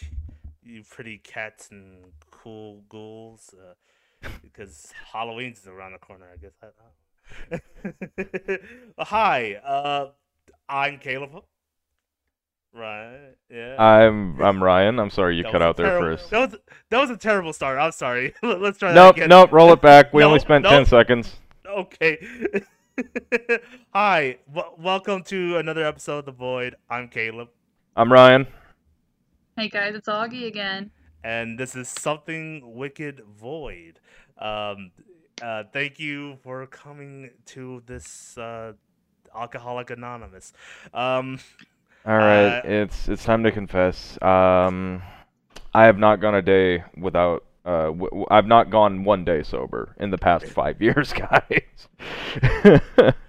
welcome you pretty cats and cool ghouls. Uh, because Halloween's around the corner, I guess. I Hi, uh, I'm Caleb. Right. Yeah. I'm I'm Ryan. I'm sorry you That cut out there terrible- first. That was that was a terrible start. I'm sorry. Let's try that Nope, again. nope. Roll it back. We only spent nope. ten seconds. Okay. Hi, w- welcome to another episode of The Void. I'm Caleb, I'm Ryan. Hey guys, it's Augie again. and this is Something Wicked Void. Um, uh, thank you for coming to this uh, Alcoholic Anonymous. Um, All right, Uh, it's it's time to confess. Um, I have not gone a day without. Uh, w- w- I've not gone one day sober in the past five years, guys.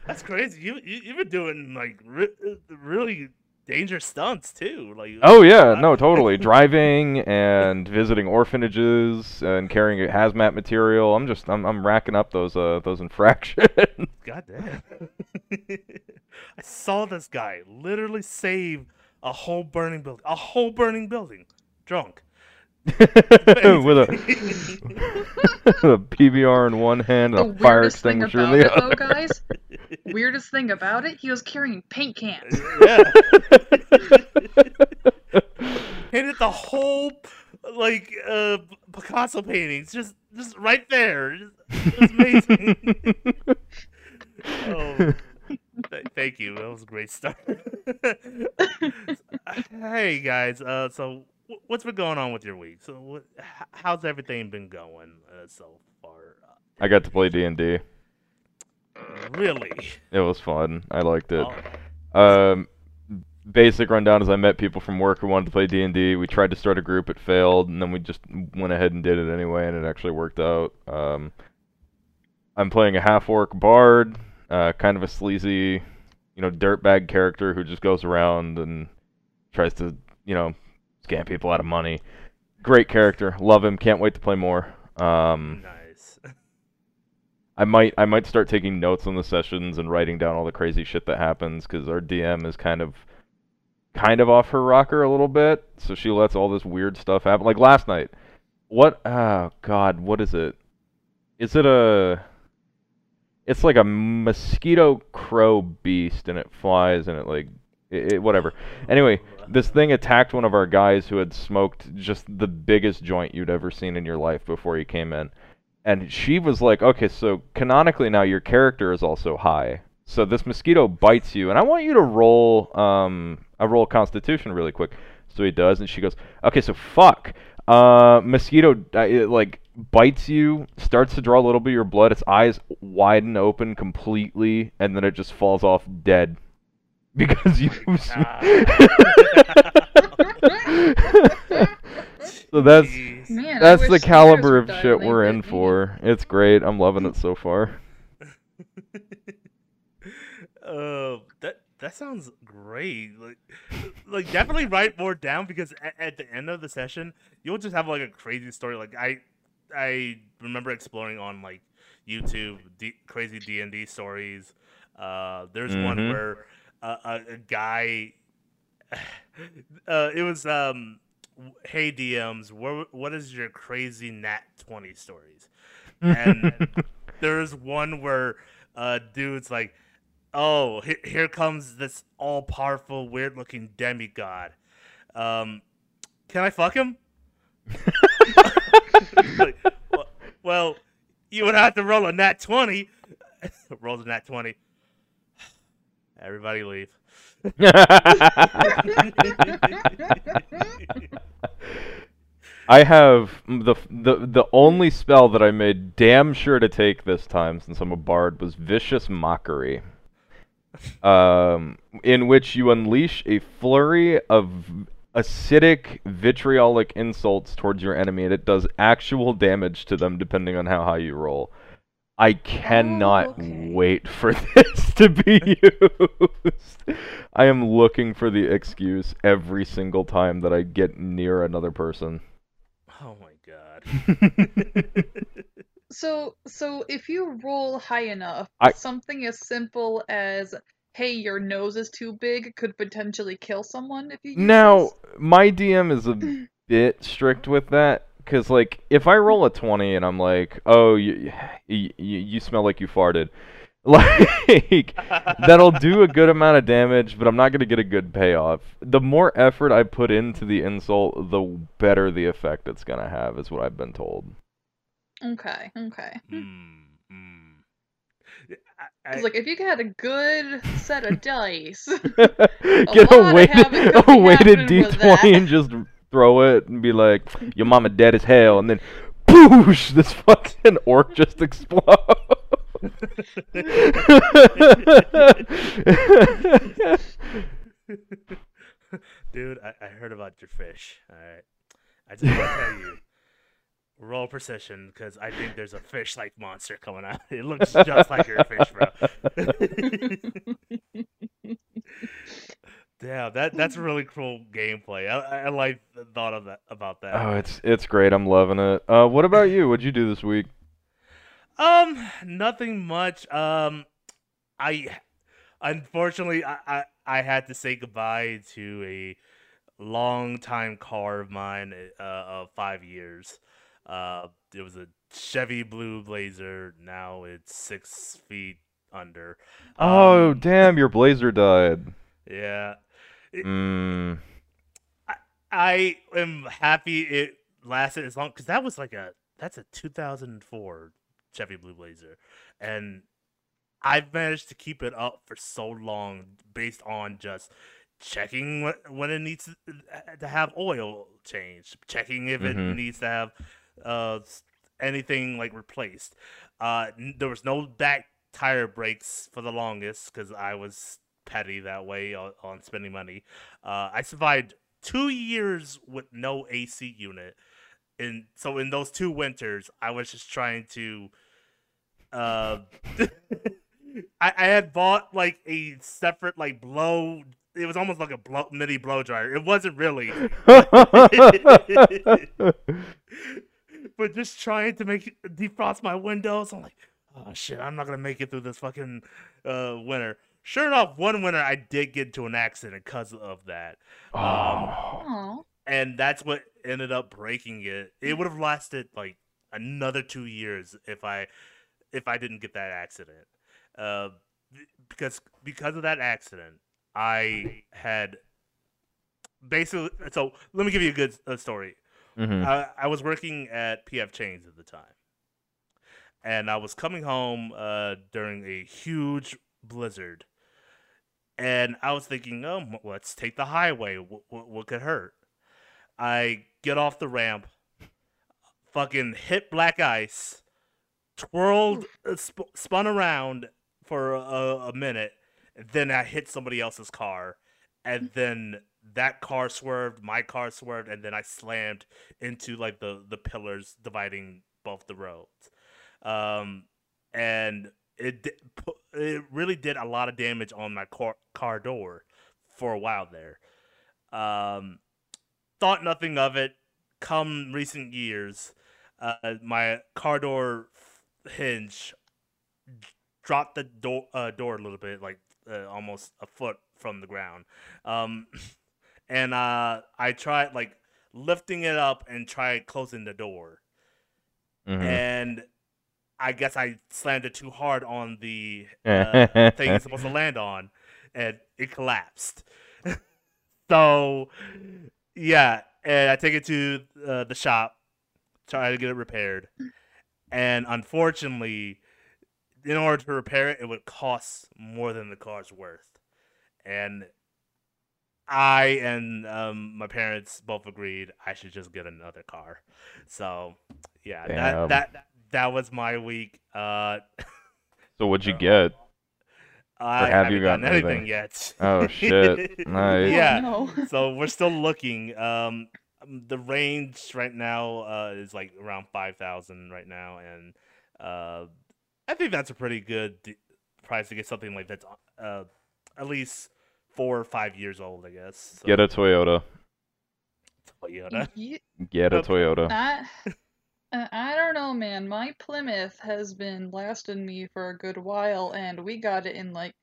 that's crazy. You, you you've been doing like re- really dangerous stunts too. Like oh yeah, no, totally. Driving and visiting orphanages and carrying hazmat material. I'm just I'm I'm racking up those uh those infractions. God damn. I saw this guy literally save a whole burning building. A whole burning building. Drunk. With a a PBR in one hand The and a fire weirdest thing extinguisher in about the it, though, guys, weirdest thing about it, he was carrying paint cans. yeah. Painted the whole like uh Picasso paintings just just right there. Just, it's amazing. oh, th- thank you. That was a great start. hey guys, uh, so wh- what's been going on with your week? So what, how's everything been going uh, so far? I got to play D and D. Really? It was fun. I liked it. Oh, Um, basic rundown is I met people from work who wanted to play D and D. We tried to start a group, it failed, and then we just went ahead and did it anyway, and it actually worked out. Um, I'm playing a half orc bard, uh, kind of a sleazy, you know, dirtbag character who just goes around and tries to, you know, scam people out of money. Great character, love him. Can't wait to play more. Um, nice. I might I might start taking notes on the sessions and writing down all the crazy shit that happens because our DM is kind of kind of off her rocker a little bit, so she lets all this weird stuff happen. Like last night, what? Oh God, what is it? Is it a? It's like a mosquito crow beast, and it flies, and it like it, whatever. Anyway, this thing attacked one of our guys who had smoked just the biggest joint you'd ever seen in your life before he came in. And she was like, okay, so canonically now your character is also high. So this mosquito bites you, and I want you to roll um a roll constitution really quick. So he does, and she goes, okay, so fuck. Uh, mosquito uh, it, like bites you, starts to draw a little bit of your blood. Its eyes widen open completely, and then it just falls off dead because you. so that's Jeez. Man, that's the caliber of shit we're in me. for. It's great. I'm loving it so far. Uh, that that sounds great. Like, like definitely write more down because at, at the end of the session, you'll just have like a crazy story. Like I, I remember exploring on like YouTube D- crazy D and D stories. Uh, there's one Mhm. where uh, a, a guy. Uh, it was um, hey DMs, what what is your crazy nat twenty stories? And there's one where uh dude's like oh he- here comes this all-powerful weird-looking demigod um can i fuck him Like, well, well you would have to roll a nat 20 rolls a nat 20 everybody leave I have the the the only spell that I made damn sure to take this time since I'm a bard was vicious mockery. Um, in which you unleash a flurry of acidic, vitriolic insults towards your enemy, and it does actual damage to them depending on how high you roll. I oh, cannot okay. wait for this to be used. I am looking for the excuse every single time that I get near another person. oh my god So, so if you roll high enough, I- something as simple as hey, your nose is too big could potentially kill someone if you use Now, this? my DM is a bit strict with that because, like, if I roll a twenty and I'm like, "Oh, you, you, you smell like you farted," like that'll do a good amount of damage, but I'm not gonna get a good payoff. The more effort I put into the insult, the better the effect it's gonna have, is what I've been told. Okay, okay. Mm, mm. I, I, 'Cause, like, if you had a good set of dice, get a weighted, a weighted D20 and just throw it and be like, "Your mama dead as hell," and then, boosh! This fucking orc just explodes. Dude, I, I heard about your fish. All right, I just want to tell you, roll precision because I think there's a fish-like monster coming out. It looks just like your fish, bro. Damn, that that's really cool gameplay. I, I, like the thought of that about that. oh, it's it's great. I'm loving it. Uh, what about you? What'd you do this week? Um, nothing much. Um, I unfortunately I, I I had to say goodbye to a longtime car of mine uh, of five years. Uh, it was a Chevy Blue Blazer. Now it's six feet under. Oh, Um, damn! Your blazer died. yeah. Mm. I am happy it lasted as long because that was like a that's a 2004 Chevy Blue Blazer, and I've managed to keep it up for so long based on just checking what, when it needs to, to have oil changed, checking if it Mhm. needs to have uh anything like replaced. Uh, there was no back tire brakes for the longest because I was petty that way on, on spending money. Uh, I survived two years with no AC unit, and so in those two winters, I was just trying to. Uh, I, I had bought like a separate like blow. It was almost like a blow, mini blow dryer. It wasn't really, but just trying to make defrost my windows. I'm like, oh shit, I'm not gonna make it through this fucking uh, winter. Sure enough, one winter I did get into an accident because of that. oh. Aw. and that's what ended up breaking it. It would have lasted like another two years if I if I didn't get that accident. Uh, because because of that accident, I had basically. So let me give you a good uh, story. Mhm. I, I was working at PF Chang's at the time, and I was coming home uh, during a huge blizzard, and I was thinking, oh, let's take the highway. What, what, what could hurt? I get off the ramp, fucking hit black ice, twirled, uh, sp- spun around for a, a minute, and then I hit somebody else's car, and then that car swerved, my car swerved, and then I slammed into like the the pillars dividing both the roads, um, and it it really did a lot of damage on my car car door for a while there. Um, thought nothing of it. Come recent years, uh, my car door hinge dropped the door uh, door a little bit, like uh, almost a foot from the ground. Um, and uh, I tried like lifting it up and tried closing the door, Mhm. and I guess I slammed it too hard on the uh, thing it's supposed to land on, and it collapsed. so, yeah, and I take it to uh, the shop, try to get it repaired, and unfortunately, in order to repair it, it would cost more than the car's worth, and I and um, my parents both agreed I should just get another car. So, yeah, that, that that that was my week. Uh, so what'd you uh, get? I have you haven't gotten anything anything? yet. Oh, shit. Nice. Yeah. Oh, no. so we're still looking. Um, the range right now uh, is like around five thousand right now, and uh, I think that's a pretty good d- price to get something like that's uh, at least four or five years old, I guess. So, Get a Toyota. Toyota. Get a Toyota. I, uh, I don't know, man. My Plymouth has been lasting me for a good while, and we got it in like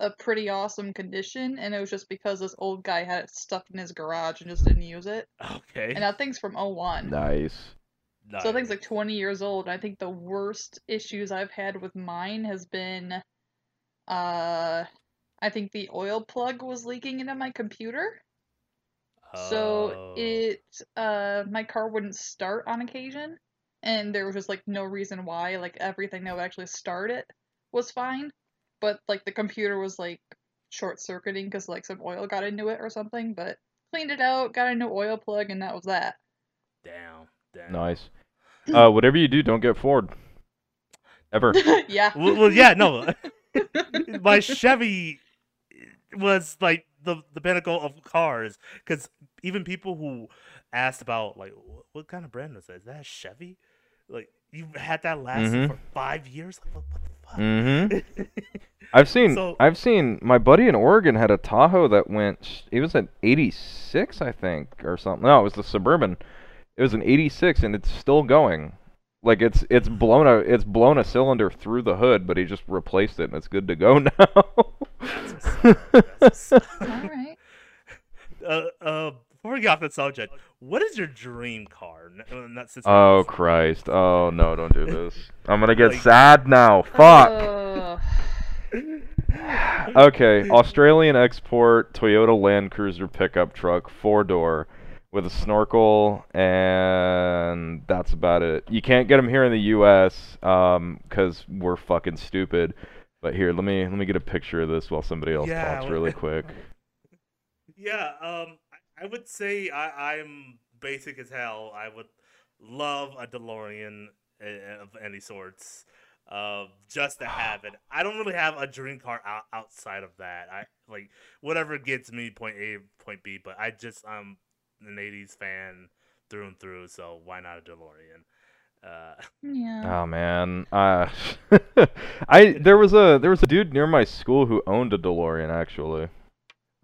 a pretty awesome condition, and it was just because this old guy had it stuck in his garage and just didn't use it. Okay. And that thing's from 01. Nice. So that thing's like 20 years old. I think the worst issues I've had with mine has been, uh, I think the oil plug was leaking into my computer. So Oh. it, uh, my car wouldn't start on occasion, and there was just like no reason why. Like everything that would actually start it was fine, but like the computer was like short circuiting because like some oil got into it or something. But cleaned it out, got a new oil plug, and that was that. Damn. Damn. Nice. Uh, whatever you do, don't get Ford. Ever. yeah. Well, well, yeah, no. My Chevy was like the the pinnacle of cars because even people who asked about like what kind of brand is that? Is that a Chevy? Like you had that last Mhm. for five years? Like what, what the fuck? Mm-hmm. I've seen So- I've seen my buddy in Oregon had a Tahoe that went it was an 86 I think or something. No, it was the Suburban. It was an 86 and it's still going. Like it's it's blown a it's blown a cylinder through the hood, but he just replaced it and it's good to go now. That's All right. uh, uh, before we get off the subject, what is your dream car? N- uh, since oh Christ. Oh no, don't do this. I'm going to get Like- sad now. Fuck. Ugh. Okay, Australian export Toyota Land Cruiser pickup truck, four door, with a snorkel, and that's about it. You can't get them here in the U.S. um, because we're fucking stupid. But here, let me let me get a picture of this while somebody else Yeah, talks really quick. Yeah, um, I- I would say I, I'm basic as hell. I would love a DeLorean uh, of any sorts, uh, just to have it. I don't really have a dream car out, outside of that. I like whatever gets me point A, point B. But I just I'm an '80s fan through and through, so why not a DeLorean? Uh, Yeah. Oh man, uh, I there was a there was a dude near my school who owned a DeLorean actually.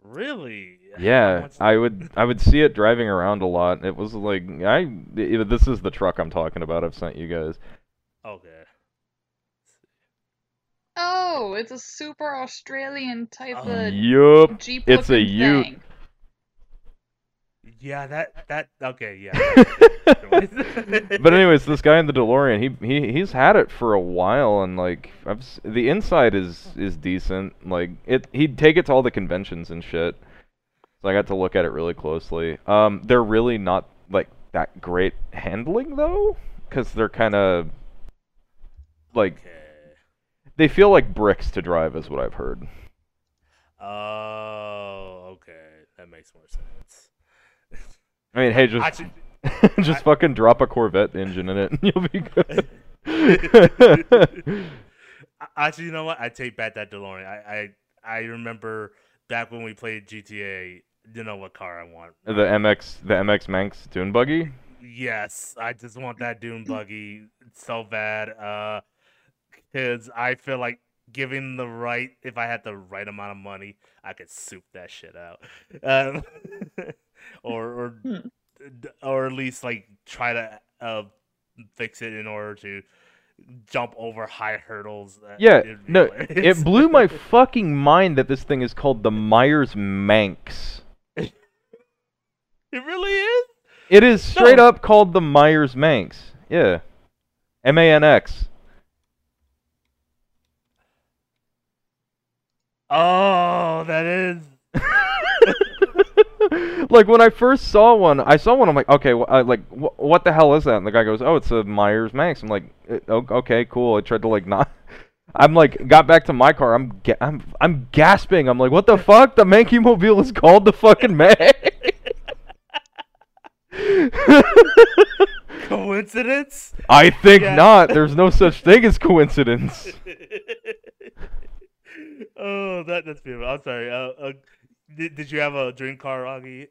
really? How Yeah, I would I would see it driving around a lot. It was like I th- this is the truck I'm talking about. I've sent you guys. Okay. Oh, it's a super Australian type Oh. of Yup. Jeep it's a looking Ute. thing. Yeah, that that okay, yeah. but anyways, this guy in the DeLorean, he he he's had it for a while, and like I've the inside is is decent. Like it, he'd take it to all the conventions and shit. So I got to look at it really closely. Um, they're really not like that great handling though, because they're kind of like okay. they feel like bricks to drive, is what I've heard. Oh, okay. That makes more sense. I mean, hey, just Actually, just fucking drop a Corvette engine in it, and you'll be good. actually, you know what? I take back that DeLorean. I, I I remember back when we played GTA. You know what car I want? the MX, the MX Manx Dune buggy. Yes, I just want that Dune buggy so bad. Uh, cause I feel like giving the right, if I had the right amount of money, I could soup that shit out, um, or or Hmm. or at least like try to uh fix it in order to jump over high hurdles. Yeah, no, it blew my fucking mind that this thing is called the Meyers Manx. It really is. It is straight No. up called the Meyers Manx. Yeah, M A N X. Oh, that is. like when I first saw one, I saw one. I'm like, okay, wh- I, like wh- what the hell is that? And the guy goes, oh, it's a Meyers Manx. I'm like, "Uh, okay, cool. I tried to like not. I'm like, got back to my car. I'm ga- I'm I'm gasping. I'm like, what the fuck? The Mankey Mobile is called the fucking Manx. Coincidence? I think Yeah. not. There's no such thing as coincidence. oh, that that's beautiful. I'm sorry. Uh, uh, did, did you have a dream car, Augie?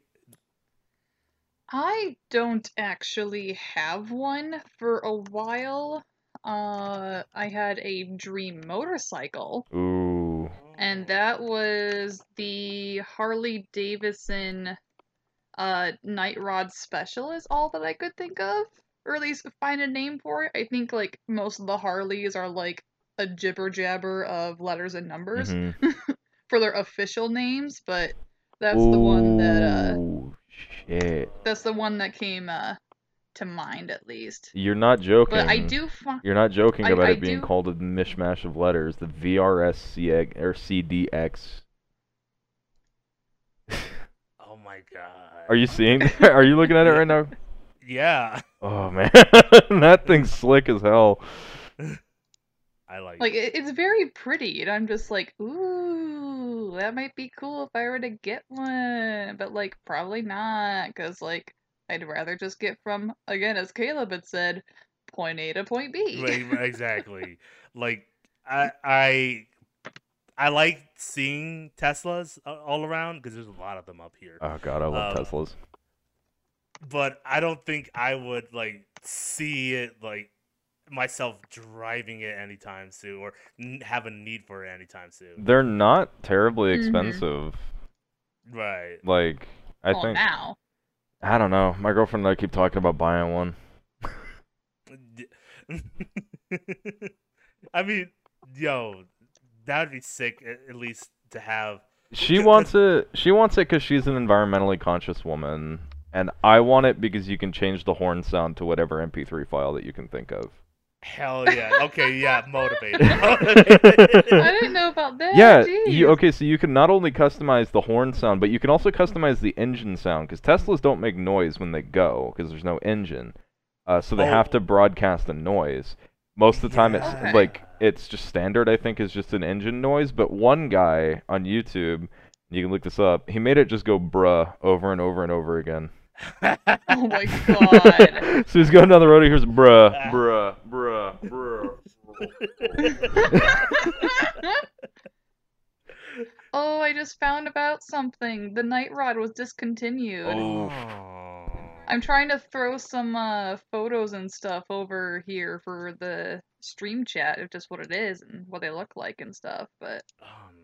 I don't actually have one for a while. Uh, I had a dream motorcycle, Ooh. and that was the Harley Davidson uh Night Rod Special is all that I could think of, or at least find a name for it. I think like most of the Harleys are like a jibber jabber of letters and numbers. Mhm. for their official names, but that's the one that uh shit. that's the one that came uh to mind at least. You're not joking. But I do find You're not joking I- about I it being do- called a mishmash of letters. The VRSCX or CDX. Oh my god. Are you seeing? that? Are you looking at it right now? Yeah. Oh man, that thing's slick as hell. I like. like it, it's very pretty, and I'm just like, ooh, that might be cool if I were to get one, but like probably not, because like I'd rather just get from again, as Caleb had said, point A to point B. Right, right, exactly. like I I I like seeing Teslas all around because there's a lot of them up here. Oh god, I love Um, Teslas. But I don't think I would like see it like myself driving it anytime soon or n- have a need for it anytime soon. They're not terribly Mhm. expensive. Right. Like I well, think now. I don't know. My girlfriend and I keep talking about buying one. I mean, yo, that would be sick at least to have. She wants it. She wants it because she's an environmentally conscious woman, and I want it because you can change the horn sound to whatever MP3 file that you can think of. Hell yeah. Okay, yeah, motivated. I didn't know about that. yeah. You, okay, so you can not only customize the horn sound, but you can also customize the engine sound because Teslas don't make noise when they go because there's no engine, uh, so they have Oh. to broadcast a noise. Most of the time, it's Okay. like it's just standard. I think is just an engine noise. But one guy on YouTube, you can look this up. He made it just go bruh over and over and over again. Oh my god. so he's going down the road. He hears bruh, bruh, bruh, bruh. oh, I just found about something. The night rod was discontinued. Oh. I'm trying to throw some uh, photos and stuff over here for the stream chat of just what it is and what they look like and stuff. But Um,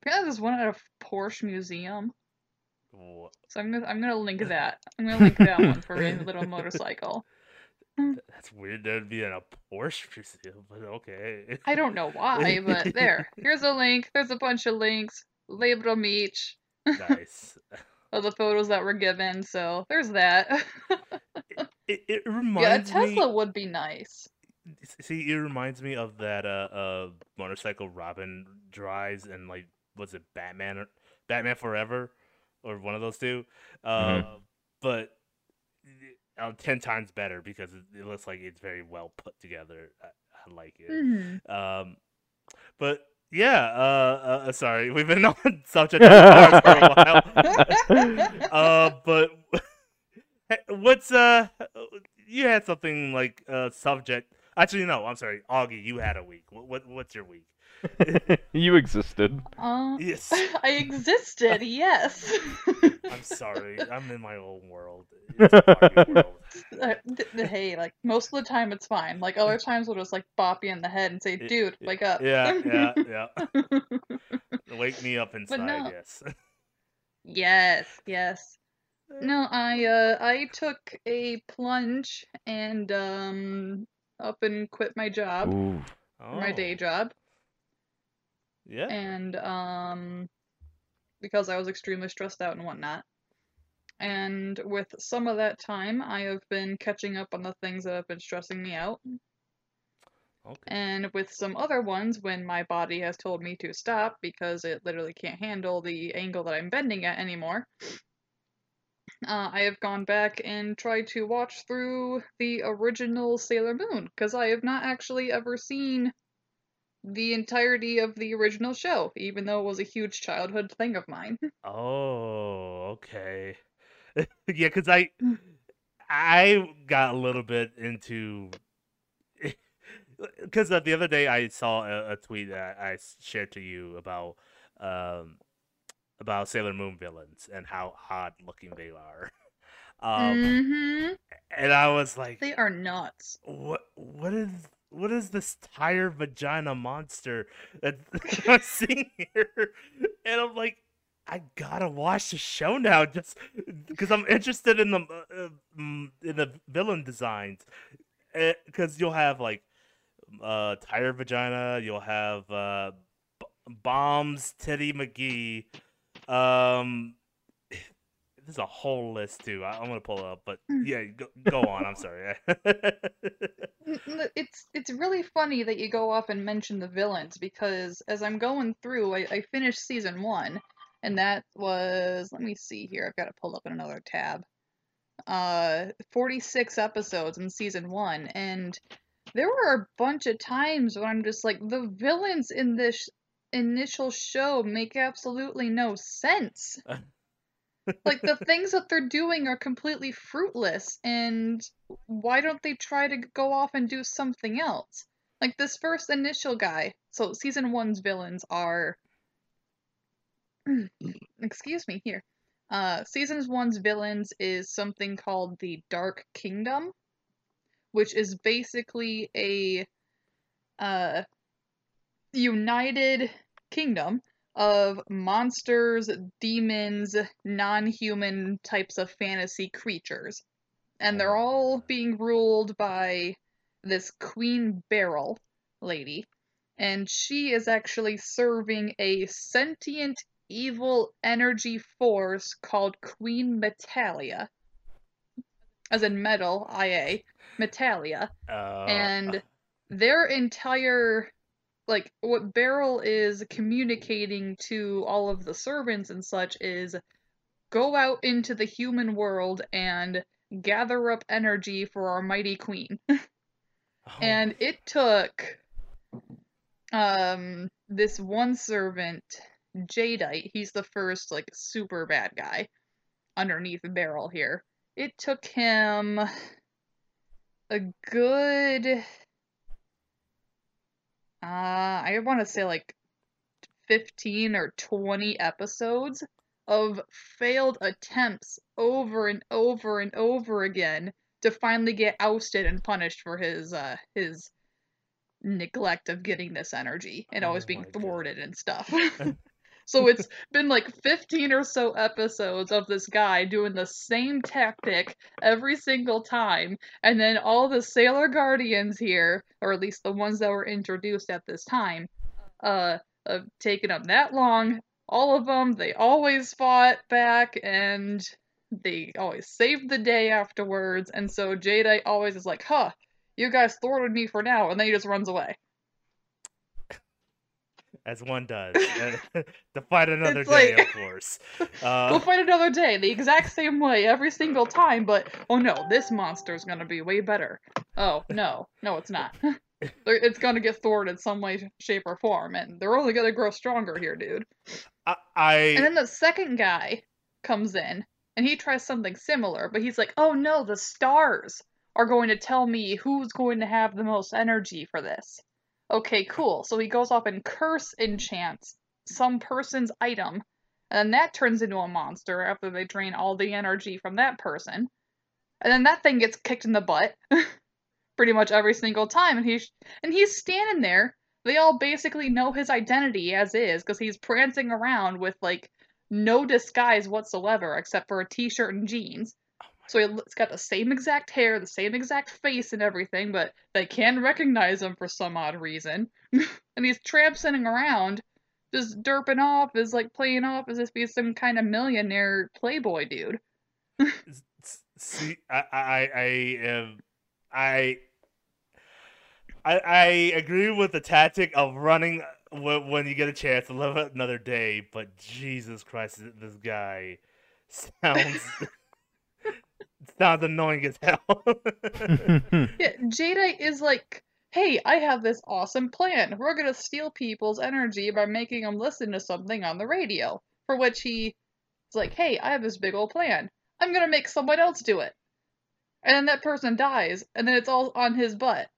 apparently, there's one at a Porsche museum, so I'm gonna I'm gonna link that. I'm gonna link that one for a little motorcycle. that's weird. That'd be in a Porsche museum, but okay. I don't know why, but there. Here's a link. There's a bunch of links. Label them each nice. of the photos that were given. So there's that. It, it yeah, a Tesla me. would be nice. See, it reminds me of that uh, uh motorcycle Robin drives and like was it Batman or Batman Forever or one of those two. Uh, Mhm. but uh, ten times better because it, it looks like it's very well put together. I, I like it. Mhm. Um, but yeah, uh, uh, sorry, we've been on subject for a while. uh, but what's uh, you had something like uh subject. Actually, no, I'm sorry, Augie, you had a week. What, what what's your week? you existed. Uh, Yes, I existed, yes. I'm sorry, I'm in my own world. It's a world. Uh, th- th- hey, like most of the time it's fine. Like other times we'll just like bop you in the head and say, "Dude, y- wake up." Yeah, yeah, yeah. Wake me up inside. no. Yes. yes, yes. No, I uh I took a plunge and um up and quit my job, Ooh. my day Oh, job, Yeah. and um because I was extremely stressed out and whatnot. And with some of that time, I have been catching up on the things that have been stressing me out. Okay. And with some other ones, when my body has told me to stop because it literally can't handle the angle that I'm bending at anymore, uh, I have gone back and tried to watch through the original Sailor Moon because I have not actually ever seen the entirety of the original show, even though it was a huge childhood thing of mine. Oh, okay. yeah, because I Mm. I got a little bit into because uh, the other day I saw a, a tweet I shared to you about um about Sailor Moon villains and how odd looking they are. Um, hmm and I was like, They are nuts. what what is what is this tire vagina monster that I'm seeing here? And I'm like, I gotta watch the show now just because I'm interested in the uh, mm, in the villain designs. Because you'll have like uh tire vagina, you'll have uh b- Bombs, Teddy McGee. Um, there's a whole list too. I, am gonna pull it up, but Mm. yeah, go, go on. I'm sorry. It's it's really funny that you go off and mention the villains because as I'm going through, I, I finished season one, and that was let me see here. I've got to pull up in another tab. Uh, 46 episodes in season one, and there were a bunch of times when I'm just like, the villains in this initial show make absolutely no sense. like the things that they're doing are completely fruitless and why don't they try to go off and do something else? Like this first initial guy so season one's villains are excuse me here. Uh season one's villains is something called the dark kingdom which is basically a uh united kingdom of monsters, demons, non human types of fantasy creatures. And they're all being ruled by this Queen Beryl lady. And she is actually serving a sentient evil energy force called Queen Metalia. As in metal, IA, Metalia uh, and their entire like what Beryl is communicating to all of the servants and such is go out into the human world and gather up energy for our mighty queen. oh, And it took um this one servant, Jadeite, he's the first like super bad guy underneath Beryl here. It took him a good uh I want to say like 15 or 20 episodes of failed attempts over and over and over again to finally get ousted and punished for his uh his neglect of getting this energy and always Oh being my God. thwarted and stuff. so it's been like 15 or so episodes of this guy doing the same tactic every single time and then all the sailor guardians here or at least the ones that were introduced at this time uh have taken up that long. All of them they always fought back and they always saved the day afterwards and so Jadeite always is like huh you guys thwarted me for now and then he just runs away as one does to fight another It's day, like- of course. Go Uh, fight another day, the exact same way every single time, but oh no, this monster is gonna be way better. Oh no, no, it's not. It's gonna get thwarted some way, shape, or form, and they're only gonna grow stronger here, dude. I, I And then the second guy comes in, and he tries something similar, but he's like, oh no, the stars are going to tell me who's going to have the most energy for this. Okay, cool. So he goes off and curse enchants some person's item, and then that turns into a monster after they drain all the energy from that person. And then that thing gets kicked in the butt pretty much every single time, and he's and he's standing there. They all basically know his identity as is because he's prancing around with like no disguise whatsoever except for a t-shirt and jeans. So it's got the same exact hair, the same exact face and everything, but they can recognize him for some odd reason. and he's tramping around, just derping off, is like playing off as if he's some kind of millionaire playboy dude. see. I I I am I. I, I agree with the tactic of running when you get a chance to live another day, but Jesus Christ, this guy sounds sounds annoying as hell. Yeah, Jadeite is like, hey, I have this awesome plan. We're gonna steal people's energy by making them listen to something on the radio. For which he is like, hey, I have this big old plan. I'm gonna make someone else do it. And then that person dies, and then it's all on his butt.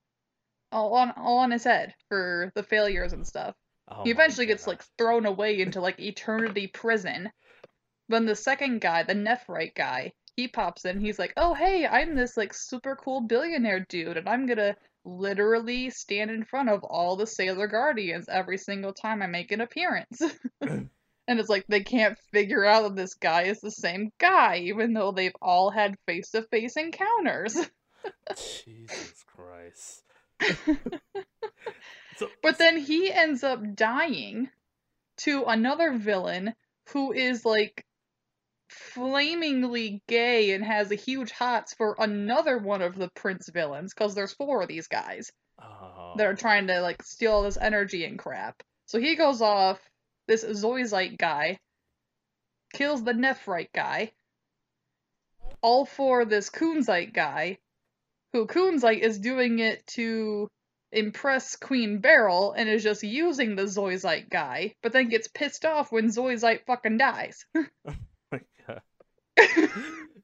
All on all on his head for the failures and stuff. Oh he eventually gets like thrown away into like eternity prison. Then the second guy, the Nephrite guy, he pops in. He's like, "Oh hey, I'm this like super cool billionaire dude, and I'm gonna literally stand in front of all the Sailor Guardians every single time I make an appearance." and it's like they can't figure out that this guy is the same guy, even though they've all had face-to-face encounters. Jesus Christ. so But then he ends up dying to another villain who is like flamingly gay and has a huge hots for another one of the prince villains because there's four of these guys Oh. that are oh. trying to like steal all this energy and crap. So he goes off, this Zoisite guy, kills the Nephrite guy, all for this Kunzite guy, who Kunzite is doing it to impress Queen Beryl and is just using the Zoisite guy, but then gets pissed off when Zoisite fucking dies.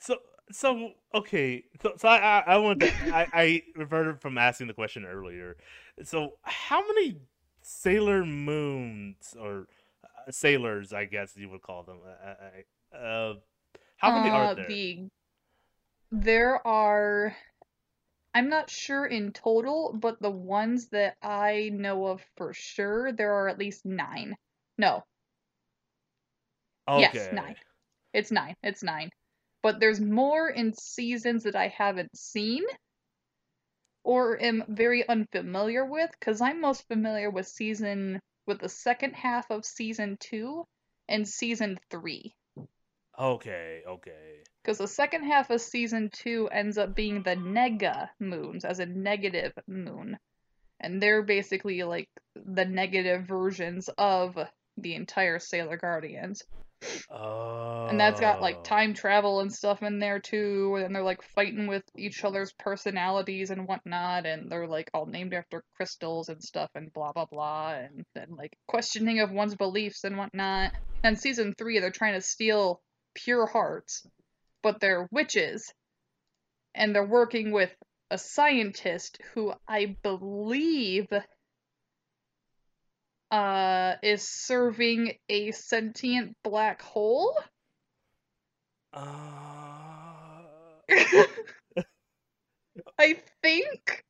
So so okay. So so I I, I want to I, I reverted from asking the question earlier. So how many Sailor Moons or uh, sailors, I guess you would call them, uh, uh, uh, how many Uh, are there? The there are I'm not sure in total, but the ones that I know of for sure, there are at least nine. No, Okay. yes, nine. It's nine. It's nine. But there's more in seasons that I haven't seen or am very unfamiliar with, because I'm most familiar with season with the second half of season two and season three. Okay. Okay. Because the second half of season two ends up being the nega moons, as a negative moon. And they're basically like the negative versions of the entire Sailor Guardians. Oh. And that's got like oh. time travel and stuff in there too. And they're like fighting with each other's personalities and whatnot. And they're like all named after crystals and stuff and blah blah blah. And then like questioning of one's beliefs and whatnot. And season three, they're trying to steal pure hearts, but they're witches. And they're working with a scientist who I believe uh is serving a sentient black hole. Uh, I think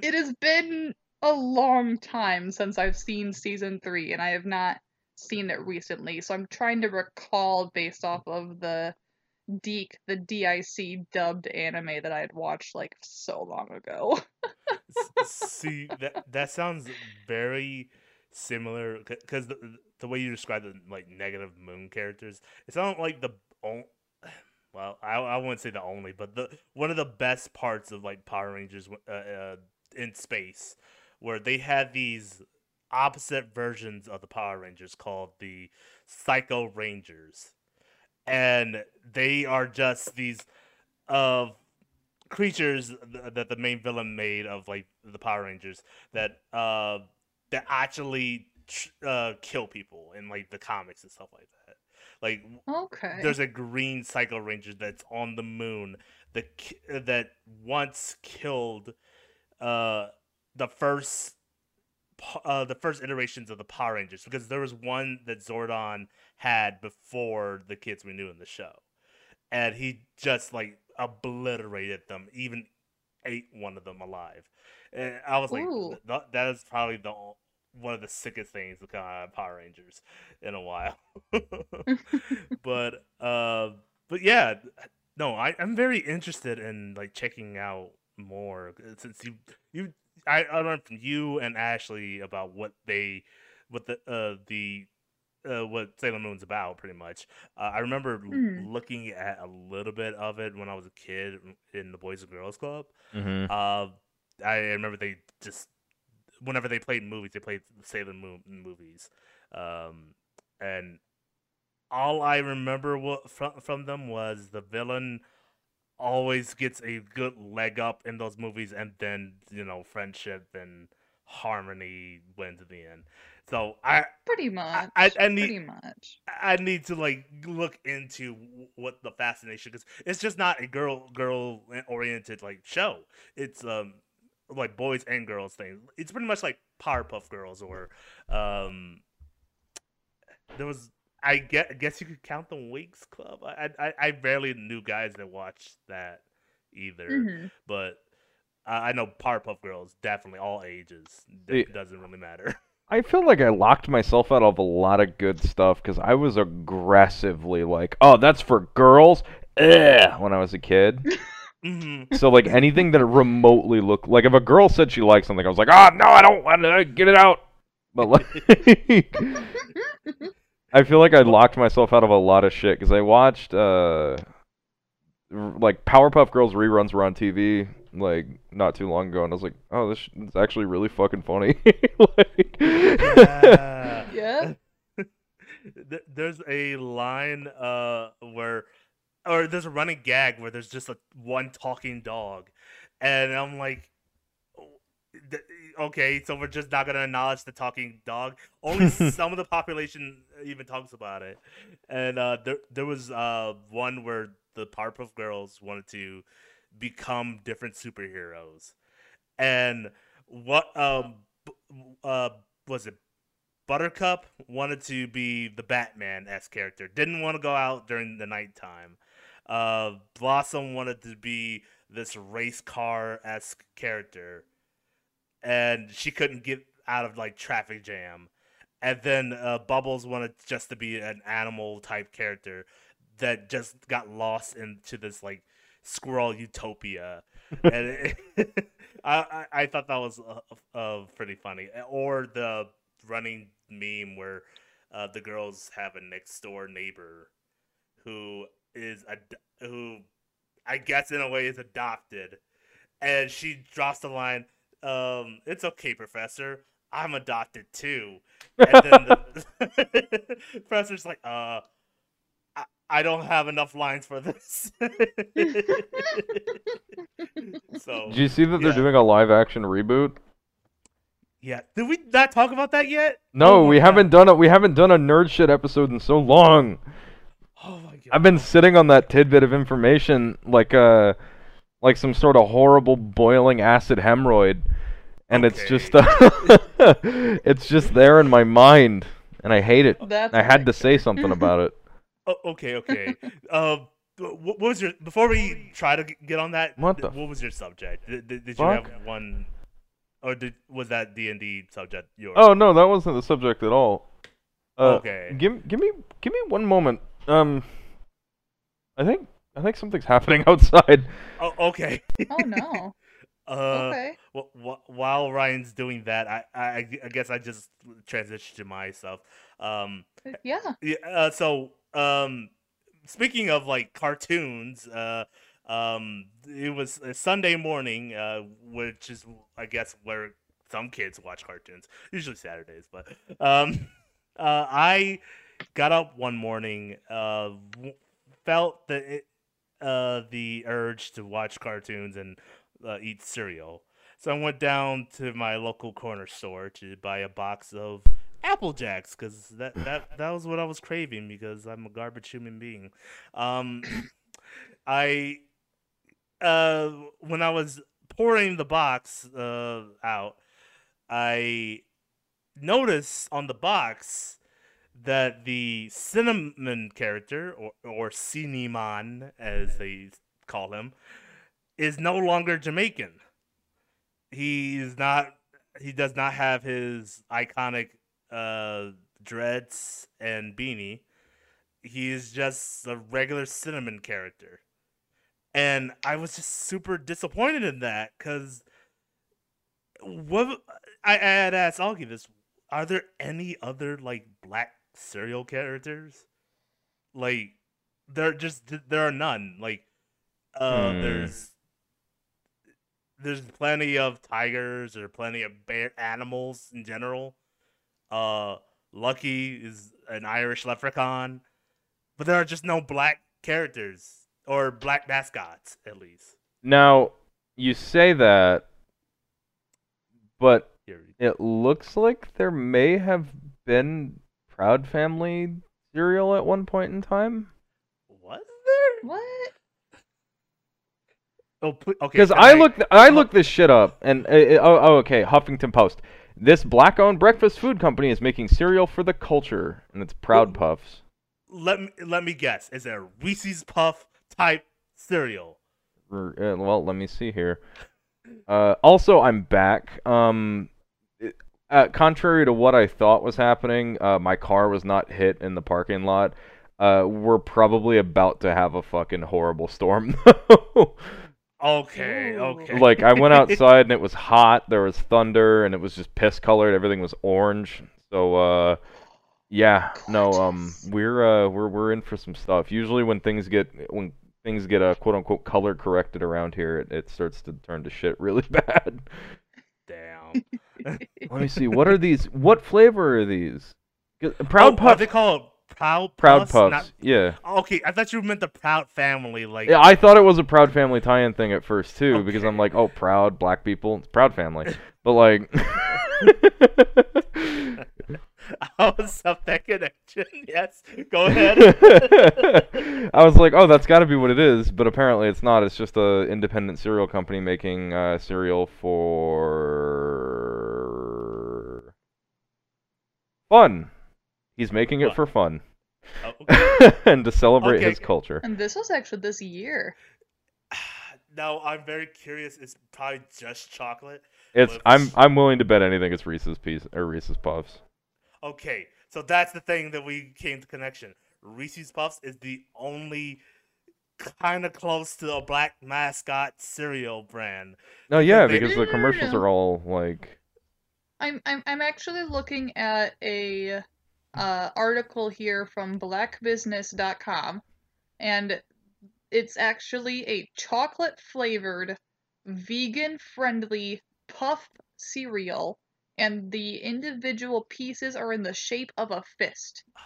it has been a long time since I've seen season three, and I have not seen it recently. So I'm trying to recall based off of the Deke, the DIC dubbed anime that I had watched like so long ago. See that that sounds very similar because the the way you describe the like negative moon characters, it's not like the on- well, I I wouldn't say the only, but the one of the best parts of like Power Rangers uh, uh, in space, where they had these opposite versions of the Power Rangers called the Psycho Rangers, and they are just these uh creatures th- that the main villain made of like the Power Rangers that uh that actually uh kill people in like the comics and stuff like that. Like Okay. there's a green Psycho Ranger that's on the moon that that once killed uh the first uh the first iterations of the Power Rangers because there was one that Zordon had before the kids we knew in the show. And he just like obliterated them, even ate one of them alive. And I was like, Ooh. "Th- that is probably the one of the sickest things to come out of Power Rangers in a while. but uh, but yeah, no, I I'm very interested in like checking out more uh, since you you I, I learned from you and Ashley about what they what the uh the uh, what Sailor Moon's about, pretty much. Uh, I remember Mm. looking at a little bit of it when I was a kid in the Boys and Girls Club. hmm Uh, I remember they just whenever they played movies, they played the Sailor Moon movies, um, and all I remember from from them was the villain always gets a good leg up in those movies, and then you know friendship and harmony wins in the end. So I Pretty much. I- I need- Pretty much. I need to like look into what the fascination because it's just not a girl girl oriented like show. It's um like boys and girls thing. It's pretty much like Powerpuff Girls or um there was I guess, I guess you could count the Winx Club. I I I barely knew guys that watched that either, hmm but I, I know Powerpuff Girls definitely all ages. See- It doesn't really matter. I feel like I locked myself out of a lot of good stuff because I was aggressively like, "Oh, that's for girls," Ugh, when I was a kid. Mhm. So like anything that remotely looked like if a girl said she liked something, I was like, ah, no, I don't want to get it out. But like, I feel like I locked myself out of a lot of shit because I watched uh, r- like Powerpuff Girls reruns were on TV like not too long ago, and I was like, oh, this is actually really fucking funny. like, Yeah. Yeah. There's a line uh where or there's a running gag where there's just a one talking dog and i'm like oh, okay so we're just not gonna acknowledge the talking dog only some of the population even talks about it and uh there, there was uh one where the Powerpuff Girls wanted to become different superheroes and what um uh was it Buttercup wanted to be the Batman s character. Didn't want to go out during the nighttime. Uh, Blossom wanted to be this race car esque character, and she couldn't get out of like traffic jam. And then uh, Bubbles wanted just to be an animal type character that just got lost into this like squirrel utopia. and it, I, I thought that was uh, uh, pretty funny. Or the running meme where uh, the girls have a next door neighbor who is a who I guess in a way is adopted, and she drops the line, um, "It's okay, Professor. I'm adopted too." And then the professor's like, "Uh." I- I don't have enough lines for this. so Do you see that they're doing a live action reboot? yeah, did we not talk about that yet? No, Oh we God. haven't done it. We haven't done a nerd shit episode in so long. My god! I've been sitting on that tidbit of information like uh like some sort of horrible boiling acid hemorrhoid and it's just uh, it's just there in my mind and I hate it. That's I had to say something about it. Oh, okay, okay. um, what, what was your before we try to get on that? What the What was your subject? Did, did, did you have one, or did was that D and D subject yours? Oh no, that wasn't the subject at all. Uh, Okay. Give give me give me one moment. Um I think I think something's happening outside. Oh, okay. Oh no. Uh, Okay. wh- wh- while Ryan's doing that, I, I I guess I just transitioned to myself. Um, Yeah. Yeah. Uh, so, um, speaking of like cartoons, uh, um, it was a Sunday morning, uh, which is I guess where some kids watch cartoons. Usually Saturdays, but um, uh, I got up one morning, uh, w- felt the uh the urge to watch cartoons and uh, eat cereal. So I went down to my local corner store to buy a box of Apple Jacks because that, that that was what I was craving because I'm a garbage human being. Um, I uh when I was pouring the box uh out, I noticed on the box that the cinnamon character or or Cinnamon as they call him is no longer Jamaican. He's not he does not have his iconic uh dreads and beanie. He's just a regular cinnamon character. And I was just super disappointed in that cuz what I, I had asked Augie this are there any other like black cereal characters? Like there just there are none. Like uh Hmm. there's there's plenty of tigers or plenty of bear animals in general. Uh Lucky is an Irish leprechaun, but there are just no black characters or black mascots at least. Now, you say that but it looks like there may have been Proud Family cereal at one point in time. Was there? What? Oh, pl- okay. Because can I looked, I looked this shit up, and uh, uh, oh, oh, okay, Huffington Post. This black-owned breakfast food company is making cereal for the culture, and it's Proud Puffs. let me let me guess. Is there a Reese's Puff type cereal? R- uh, well, let me see here. Uh, also, I'm back. Um, it- uh, contrary to what I thought was happening, uh, my car was not hit in the parking lot. Uh, we're probably about to have a fucking horrible storm. Okay, okay. Like I went outside and it was hot, there was thunder, and it was just piss colored. Everything was orange. So uh, yeah, no, um, we're uh, we're we're in for some stuff. Usually when things get when things get uh, quote unquote color corrected around here, it, it starts to turn to shit really bad. Damn. Let me see. What are these? What flavor are these? Proud oh, Puff. Are they called Proud Proud Puffs? Puffs. Not- Yeah. Okay, I thought you meant the Proud Family. Like, Yeah, I thought it was a Proud Family tie-in thing at first too, because I'm like, oh, proud black people, it's Proud Family. But like, I was up that connection? Yes, go ahead. I was like, oh, that's got to be what it is, but apparently it's not. It's just a independent cereal company making uh, cereal for fun. He's making it for fun Oh, okay. and to celebrate Okay. his culture. And this was actually this year. now I'm very curious. It's probably just chocolate. It's I'm I'm willing to bet anything it's Reese's piece or Reese's Puffs. Okay, so that's the thing that we came to connection. Reese's Puffs is the only kind of close to a black mascot cereal brand. No, yeah, because the mm. commercials are all like I'm I'm I'm actually looking at a uh, article here from blackbusiness.com and it's actually a chocolate flavored vegan friendly puff cereal and the individual pieces are in the shape of a fist.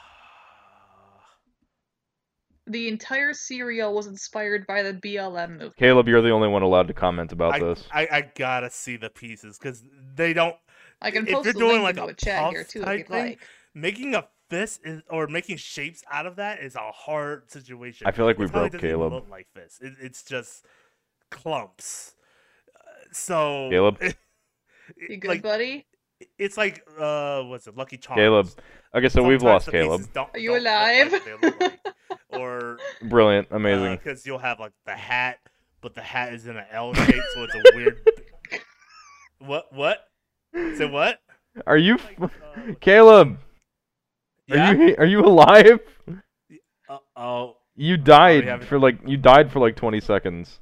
The entire cereal was inspired by the BLM movement. Caleb, you're the only one allowed to comment about I, this. I, I gotta see the pieces because they don't. I can if post you're the doing like a a chat here too if type you'd thing, like. Making a fist is, or making shapes out of that is a hard situation. I feel like we It broke Caleb. Look like this. It, it's just clumps. Uh, So Caleb? it- You good, like buddy? it's like uh, what's it? Lucky Charms. Caleb. Okay, so we've lost Caleb. don't- Are you don't alive? what they look like. or Brilliant, amazing. because you'll have like the hat, but the hat is in an L shape, so it's a weird. what? What? Say what? are you, Like, f- uh, Caleb? Are you are you alive? Uh, oh, You died for like you died for like 20 seconds.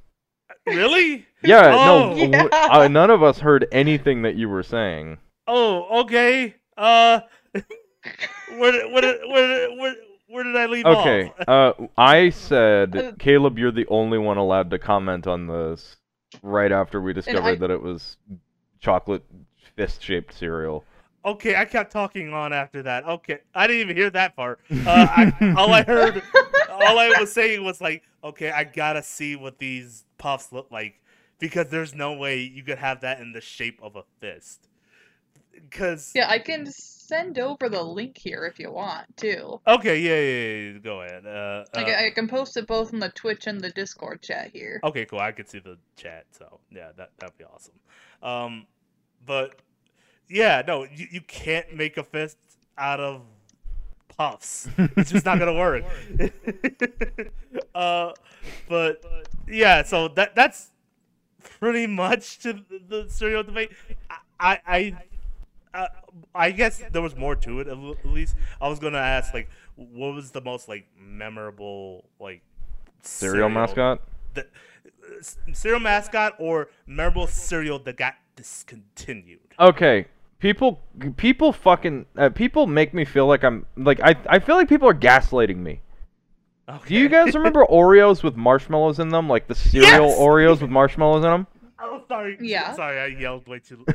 really? Yeah, Oh. no, w- Yeah. uh, none of us heard anything that you were saying. Oh, okay. Uh, where did where where where, where did I leave Okay, off? uh, I Uh, said, Caleb, you're the only one allowed to comment on this. Right after we discovered that it was chocolate fist-shaped cereal. Okay, I kept talking on after that. Okay, I didn't even hear that part. Uh, I, all I heard, all I was saying was like, okay, I gotta see what these puffs look like because there's no way you could have that in the shape of a fist. Because Yeah, I can send over the link here if you want too. okay, yeah, yeah, yeah, go ahead. Uh, Like uh, I can post it both in the Twitch and the Discord chat here. Okay, cool. I can see the chat, so yeah, that that'd be awesome. Um, but yeah, no, you, you can't make a fist out of puffs. It's just not gonna work. uh, but yeah, so that that's pretty much to the, the cereal debate. I I. Uh, I guess there was more to it. At least I was gonna ask, like, what was the most like memorable like Cereal mascot? the uh, s- cereal mascot or memorable cereal that got discontinued. Okay, people, people fucking, uh, people make me feel like I'm like I, I feel like people are gaslighting me. Okay. Do you guys remember Oreos with marshmallows in them, like the cereal Yes! Oreos with marshmallows in them? Oh, sorry. Yeah. Sorry, I yelled way too.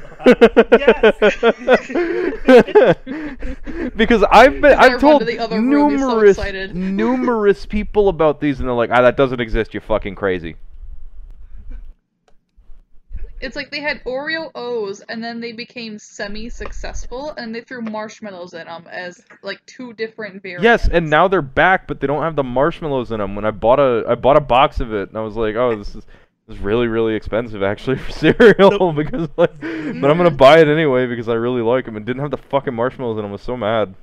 yes. because I've been I've told to the other room, he's so numerous numerous people about these and they're like, ah, that doesn't exist. You're fucking crazy. It's like they had Oreo O's and then they became semi-successful and they threw marshmallows in them as like two different variants. Yes, and now they're back, but they don't have the marshmallows in them. When I bought a I bought a box of it, and I was like, oh, this is this is really really expensive actually for cereal because like, but I'm gonna mm-hmm. buy it anyway because I really like them. and didn't have the fucking marshmallows in them. I was so mad.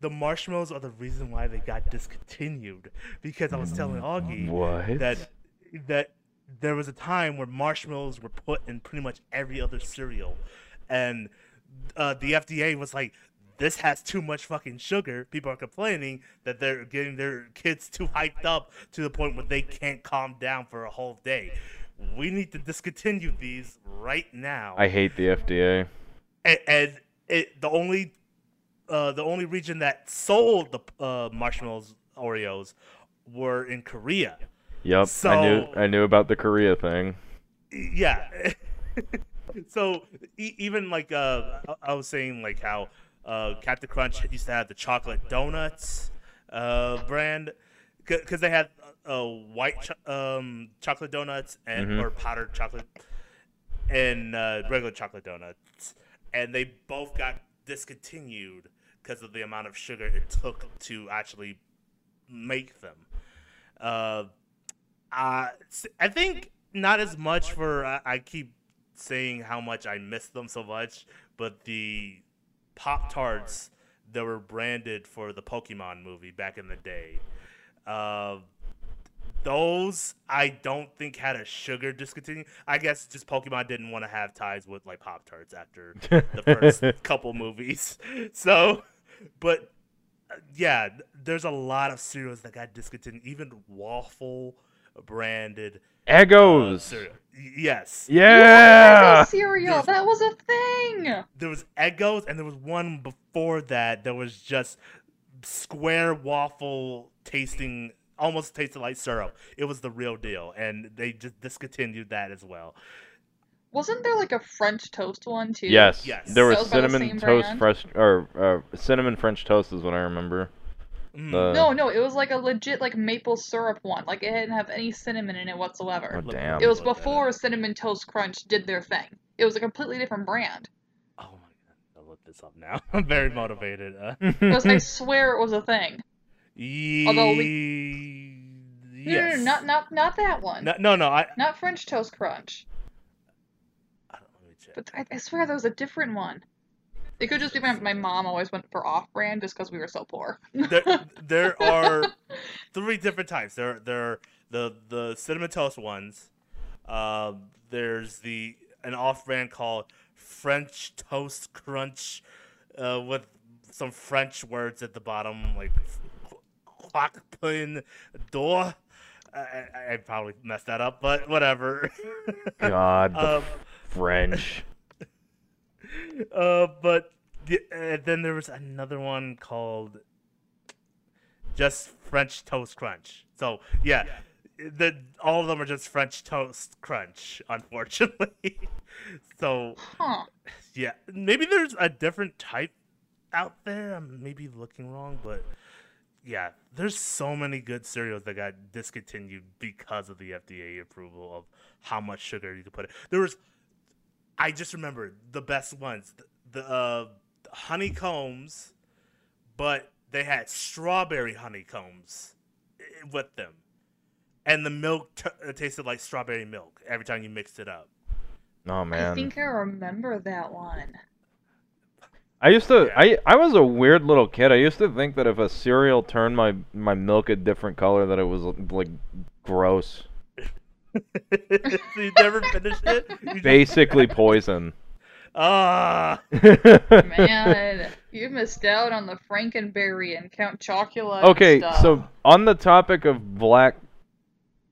the marshmallows are the reason why they got discontinued because I was telling Augie What? that that there was a time where marshmallows were put in pretty much every other cereal, and uh, the FDA was like, "This has too much fucking sugar." People are complaining that they're getting their kids too hyped up to the point where they can't calm down for a whole day. we need to discontinue these right now. I hate the FDA. and, and it the only uh, the only region that sold the uh, marshmallows Oreos were in Korea. Yep, I knew I knew about the Korea thing. Yeah. so e- even like uh, I- I was saying like how uh, Cap'n Crunch used to have the chocolate donuts uh, brand because they had uh, white cho- um, chocolate donuts and Mhm. or powdered chocolate and uh, regular chocolate donuts, and they both got discontinued because of the amount of sugar it took to actually make them. Uh, uh, I think not as much for I, I keep saying how much I miss them so much, but the Pop Tarts that were branded for the Pokemon movie back in the day, uh, those I don't think had a sugar discontinue. I guess just Pokemon didn't want to have ties with like Pop Tarts after the first couple movies. So, but uh, yeah, there's a lot of cereals that got discontinued, even waffle branded uh, Eggos. cereal. Y- Yes, yeah. Eggo cereal. There's- That was a thing. there was Eggos, and there was one before that that was just square waffle tasting, almost tasted like syrup. It was the real deal, and they just discontinued that as well. Wasn't there like a French toast one too? Yes. Yes. There was was by the cinnamon toast brand? fresh or uh, cinnamon French toast is what I remember. Mm. The- No, no, it was like a legit like maple syrup one. Like it didn't have any cinnamon in it whatsoever. Oh, damn. It was look before Cinnamon Toast Crunch did their thing. It was a completely different brand. Oh my god, I'll look this up now. I'm very motivated. Uh, Because I swear it was a thing. Although ye- No, no, no, not not not that one. no, no, no. I, Not French Toast Crunch. I don't, let me check. But I, I swear there was a different one. It could just be my, my mom always went for off brand just because we were so poor. there, there are three different types. There, there are the the cinnamon toast ones. Uh, there's the an off-brand called French Toast Crunch, uh, with some French words at the bottom, like Quackpin Door. I, I, I probably messed that up, but whatever. God, the um, French. Uh, but the, uh, then there was another one called just French Toast Crunch. So yeah, the all of them are just French Toast Crunch, unfortunately. so Huh. yeah, maybe there's a different type out there. I'm maybe looking wrong, but yeah, there's so many good cereals that got discontinued because of the FDA approval of how much sugar you could put in. There was, I just remember the best ones, the, the uh, honeycombs, but they had strawberry honeycombs i- with them, and the milk t- uh, tasted like strawberry milk every time you mixed it up. Oh man. I think I remember that one. I used to Yeah. I I was a weird little kid. I used to think that if a cereal turned my my milk a different color that it was like gross. You never finished it? You just- Basically poison. Ah, Man, you missed out on the Franken Berry and Count Chocula. and okay, stuff. so on the topic of black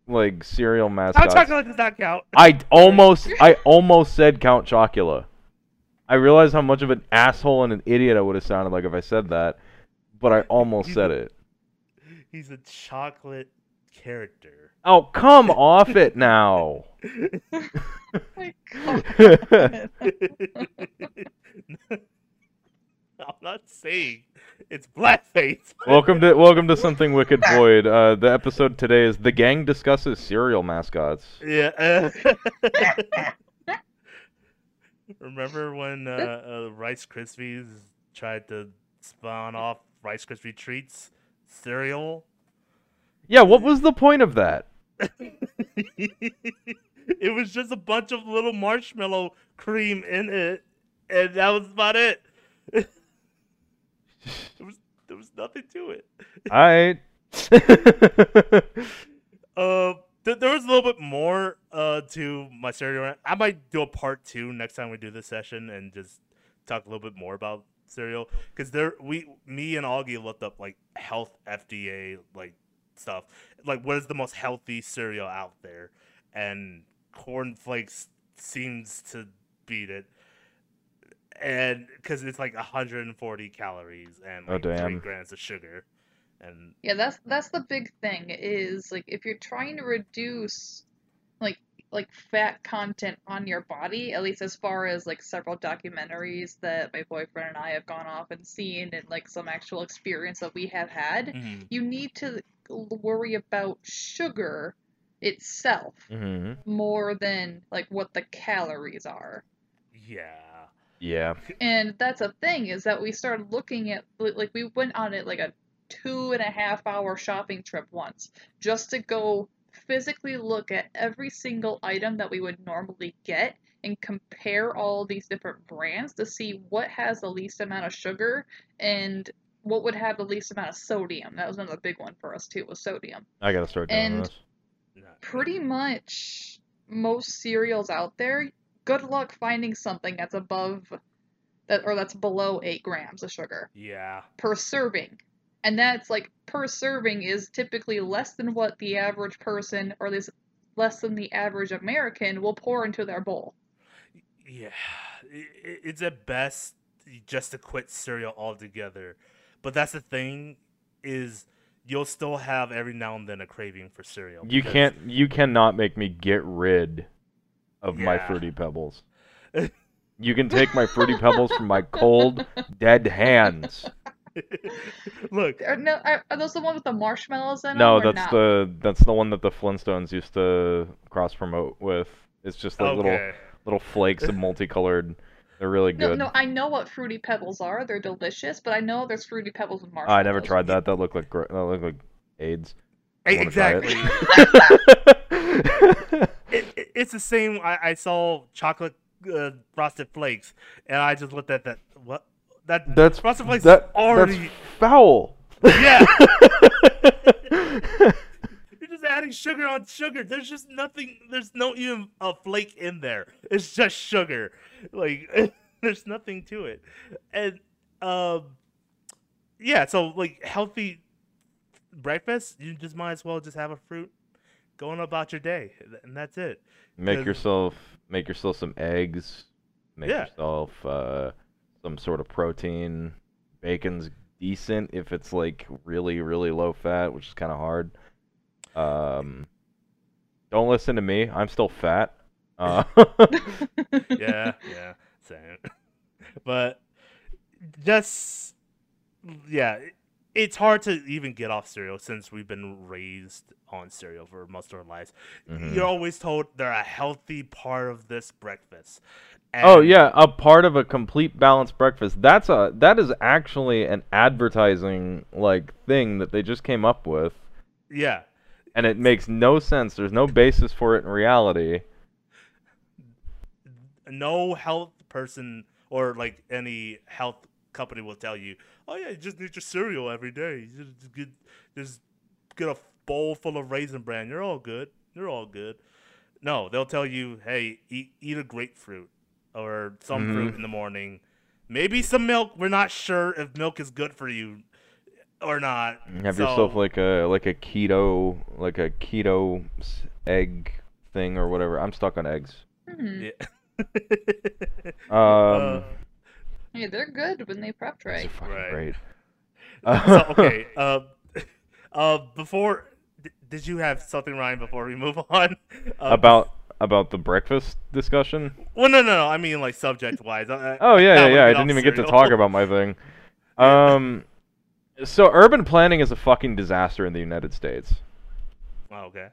like cereal Hot mascots, chocolate does not count. I almost I almost said Count Chocula. I realized how much of an asshole and an idiot I would have sounded like if I said that, but I almost said it. He's a chocolate character. Oh, come off it now. My God. I'm not saying it's blackface. welcome to welcome to something wicked void. Uh, the episode today is the gang discusses cereal mascots. Yeah. uh, Remember when uh, uh, Rice Krispies tried to spawn off Rice Krispie treats cereal? Yeah, what was the point of that? it was just a bunch of little marshmallow cream in it, and that was about it. there was there was nothing to it. I. Uh, th- there was a little bit more uh to my cereal. rant. I might do a part two next time we do this session and just talk a little bit more about cereal because there we me and Augie looked up like health FDA like stuff like what is the most healthy cereal out there and cornflakes seems to beat it, and because it's like 140 calories and Oh, like three damn. grams of sugar, and Yeah, that's that's the big thing is like if you're trying to reduce like like fat content on your body, at least as far as like several documentaries that my boyfriend and I have gone off and seen and like some actual experience that we have had, Mhm. you need to l- worry about sugar itself hmm more than like what the calories are. yeah, Yeah. And that's a thing is that we started looking at like we went on it like a two and a half hour shopping trip once just to go physically look at every single item that we would normally get and compare all these different brands to see what has the least amount of sugar and what would have the least amount of sodium. That was another big one for us too, was sodium. I gotta start doing And- this. no, Pretty much most cereals out there, good luck finding something that's above that or that's below eight grams of sugar yeah, per serving. And that's like per serving is typically less than what the average person or this less than the average American will pour into their bowl. yeah. i- i- It's at best just to quit cereal altogether, but that's the thing is you'll still have every now and then a craving for cereal. You can't. You cannot make me get rid of my fruity pebbles. You can take my fruity pebbles from my cold, dead hands. Look, Are, no, are, are those the one with the marshmallows in them? No, that's not? the that's the one that the Flintstones used to cross promote with. It's just like little little flakes of multicolored. They're really good. no, I know what fruity pebbles are. They're delicious, but I know there's fruity pebbles with marshmallows. I never tried that. That looked like gr- that looked like AIDS. I wanna try it. Exactly. it, it- it's the same. I, I saw chocolate uh, frosted flakes, and I just looked at that. What? That That's frosted flakes that, is already. that's foul. Yeah. Adding sugar on sugar. There's just nothing. There's no even a flake in there. It's just sugar. Like there's nothing to it, and um, yeah. So like healthy breakfast, you just might as well just have a fruit, going about your day, and that's it. make yourself make yourself some eggs. Make Yeah. yourself uh, some sort of protein. Bacon's decent if it's like really really low fat, which is kind of hard. Um, don't listen to me. I'm still fat. Uh, yeah, yeah, same. But just yeah, it's hard to even get off cereal since we've been raised on cereal for most of our lives. Mhm. You're always told they're a healthy part of this breakfast. Oh yeah, a part of a complete balanced breakfast. That's a that is actually an advertising like thing that they just came up with, yeah. And it makes no sense. There's no basis for it in reality. No health person or like any health company will tell you, "Oh yeah, you just need your cereal every day. You just get just get a bowl full of raisin bran. You're all good. You're all good." No, they'll tell you, "Hey, eat eat a grapefruit or some mm-hmm. fruit in the morning. Maybe some milk. We're not sure if milk is good for you or not. Have So- yourself like a like a keto like a keto egg thing or whatever. I'm stuck on eggs. Hmm. Yeah. Um, Uh, Hey, they're good when they prepped these right. are Right. great. so, okay. Uh, uh, before, d- did you have something, Ryan? Before we move on, uh, about about the breakfast discussion. Well, no, no, no. I mean, like subject wise. Uh, Oh yeah, yeah, yeah. I didn't even get to talk about my thing. Um, so urban planning is a fucking disaster in the United States. Oh, okay.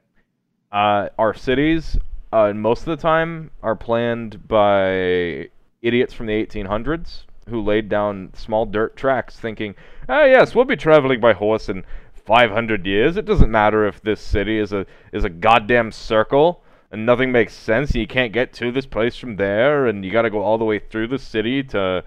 Uh, our cities, uh, most of the time, are planned by idiots from the 1800s who laid down small dirt tracks, thinking, "Ah, yes, we'll be traveling by horse in 500 years. It doesn't matter if this city is a is a goddamn circle." And nothing makes sense. and You can't get to this place from there, and you got to go all the way through the city to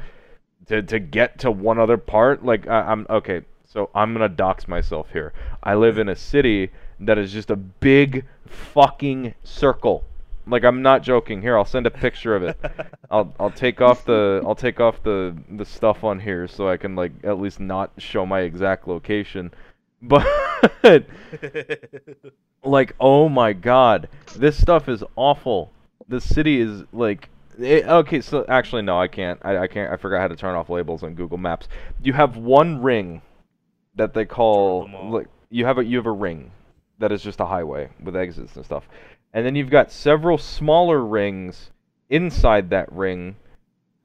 to to get to one other part. Like I, I'm okay, so I'm gonna dox myself here. I live in a city that is just a big fucking circle. Like I'm not joking. Here, I'll send a picture of it. I'll I'll take off the I'll take off the the stuff on here so I can like at least not show my exact location. But like, oh my god, this stuff is awful. The city is like, it, okay. So actually, no, I can't. I, I can't. I forgot how to turn off labels on Google Maps. You have one ring that they call like you have a you have a ring that is just a highway with exits and stuff, and then you've got several smaller rings inside that ring,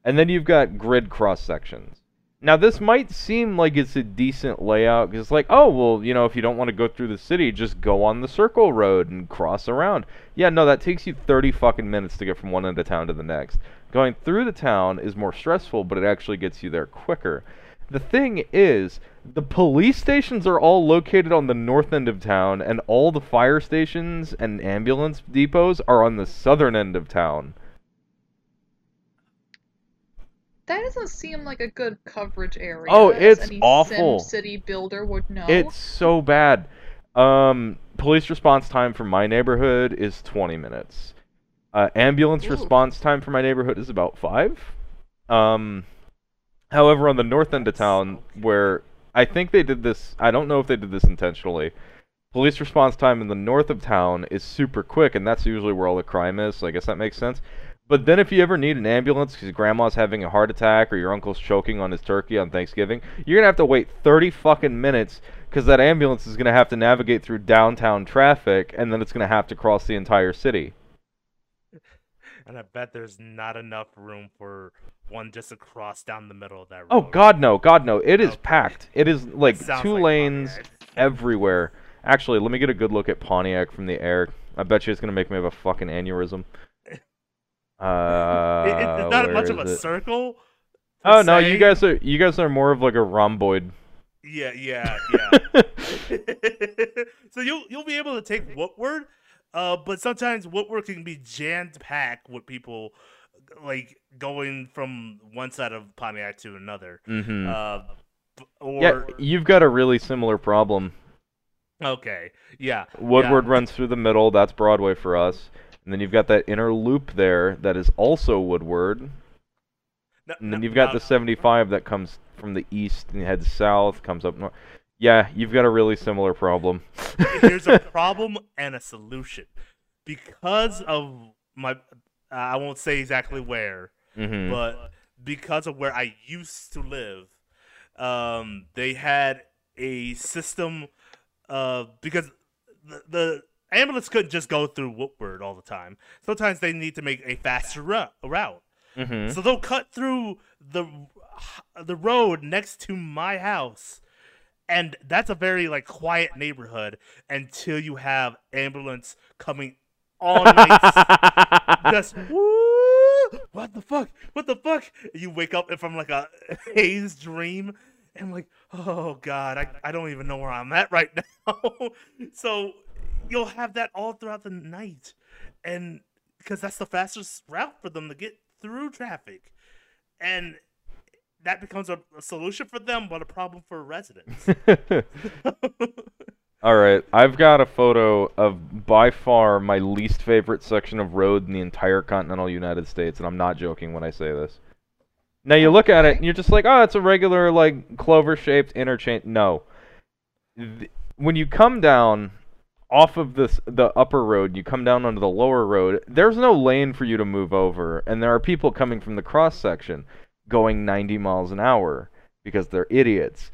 and then you've got grid cross sections. Now this might seem like it's a decent layout because it's like, oh well, you know, if you don't want to go through the city, just go on the circle road and cross around. Yeah, no, that takes you 30 fucking minutes to get from one end of town to the next. Going through the town is more stressful, but it actually gets you there quicker. The thing is, the police stations are all located on the north end of town, and all the fire stations and ambulance depots are on the southern end of town. That doesn't seem like a good coverage area. Oh, it's any awful. City builder would know. It's so bad. Um, police response time for my neighborhood is 20 minutes. Uh, ambulance Ooh. response time for my neighborhood is about five. Um, however, on the north end of town, where I think they did this, I don't know if they did this intentionally. Police response time in the north of town is super quick, and that's usually where all the crime is. So I guess that makes sense. But then, if you ever need an ambulance because grandma's having a heart attack or your uncle's choking on his turkey on Thanksgiving, you're gonna have to wait 30 fucking minutes because that ambulance is gonna have to navigate through downtown traffic, and then it's gonna have to cross the entire city. and I bet there's not enough room for one just across down the middle of that road. Oh God, no, God, no! It is Okay. packed. It is like Sounds two like lanes Pontiac. everywhere. Actually, let me get a good look at Pontiac from the air. I bet you it's gonna make me have a fucking aneurysm. Uh, It- it- it's not much of a it? circle. Oh no, you guys are you guys are more of like a rhomboid. Yeah, yeah, yeah. so you'll you'll be able to take Woodward, uh, but sometimes Woodward can be jammed packed with people like going from one side of Pontiac to another. mm-hmm. Uh, or yeah, you've got a really similar problem. okay, yeah. Woodward yeah. runs through the middle. That's Broadway for us. And then you've got that inner loop there that is also Woodward. No- And then no- you've got no, the 75 that comes from the east and heads south, comes up north. Yeah, you've got a really similar problem. Here's a problem and a solution. Because of my, I won't say exactly where, hmm but because of where I used to live, um, they had a system uh, because the, the ambulance couldn't just go through Woodward all the time. Sometimes they need to make a faster ru- route. hmm So they'll cut through the the road next to my house. And that's a very like quiet neighborhood until you have ambulance coming on just woo, what the fuck? What the fuck? You wake up from like a haze dream and like, oh god, I, I don't even know where I'm at right now. so you'll have that all throughout the night. And because that's the fastest route for them to get through traffic. And that becomes a, a solution for them, but a problem for residents. All right, I've got a photo of by far my least favorite section of road in the entire continental United States, and I'm not joking when I say this. Now you look at it and you're just like, oh, it's a regular like clover-shaped interchange. No, when you come down off of this the upper road, you come down onto the lower road. There's no lane for you to move over, and there are people coming from the cross section going 90 miles an hour because they're idiots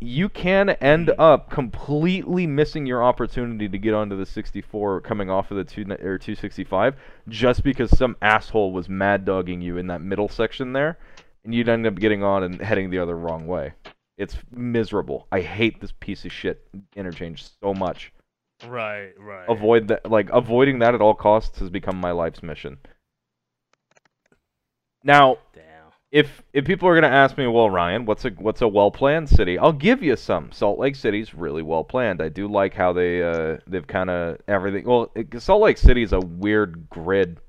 you can end up completely missing your opportunity to get onto the 64 coming off of the two, or 265 just because some asshole was mad dogging you in that middle section there and you'd end up getting on and heading the other wrong way. It's miserable. I hate this piece of shit interchange so much. right, right. Avoid that like avoiding that at all costs has become my life's mission. Now, Damn. If if people are gonna ask me, well, Ryan, what's a what's a well planned city? I'll give you some. Salt Lake City's really well planned. I do like how they uh they've kind of everything. Well, it, Salt Lake City is a weird grid,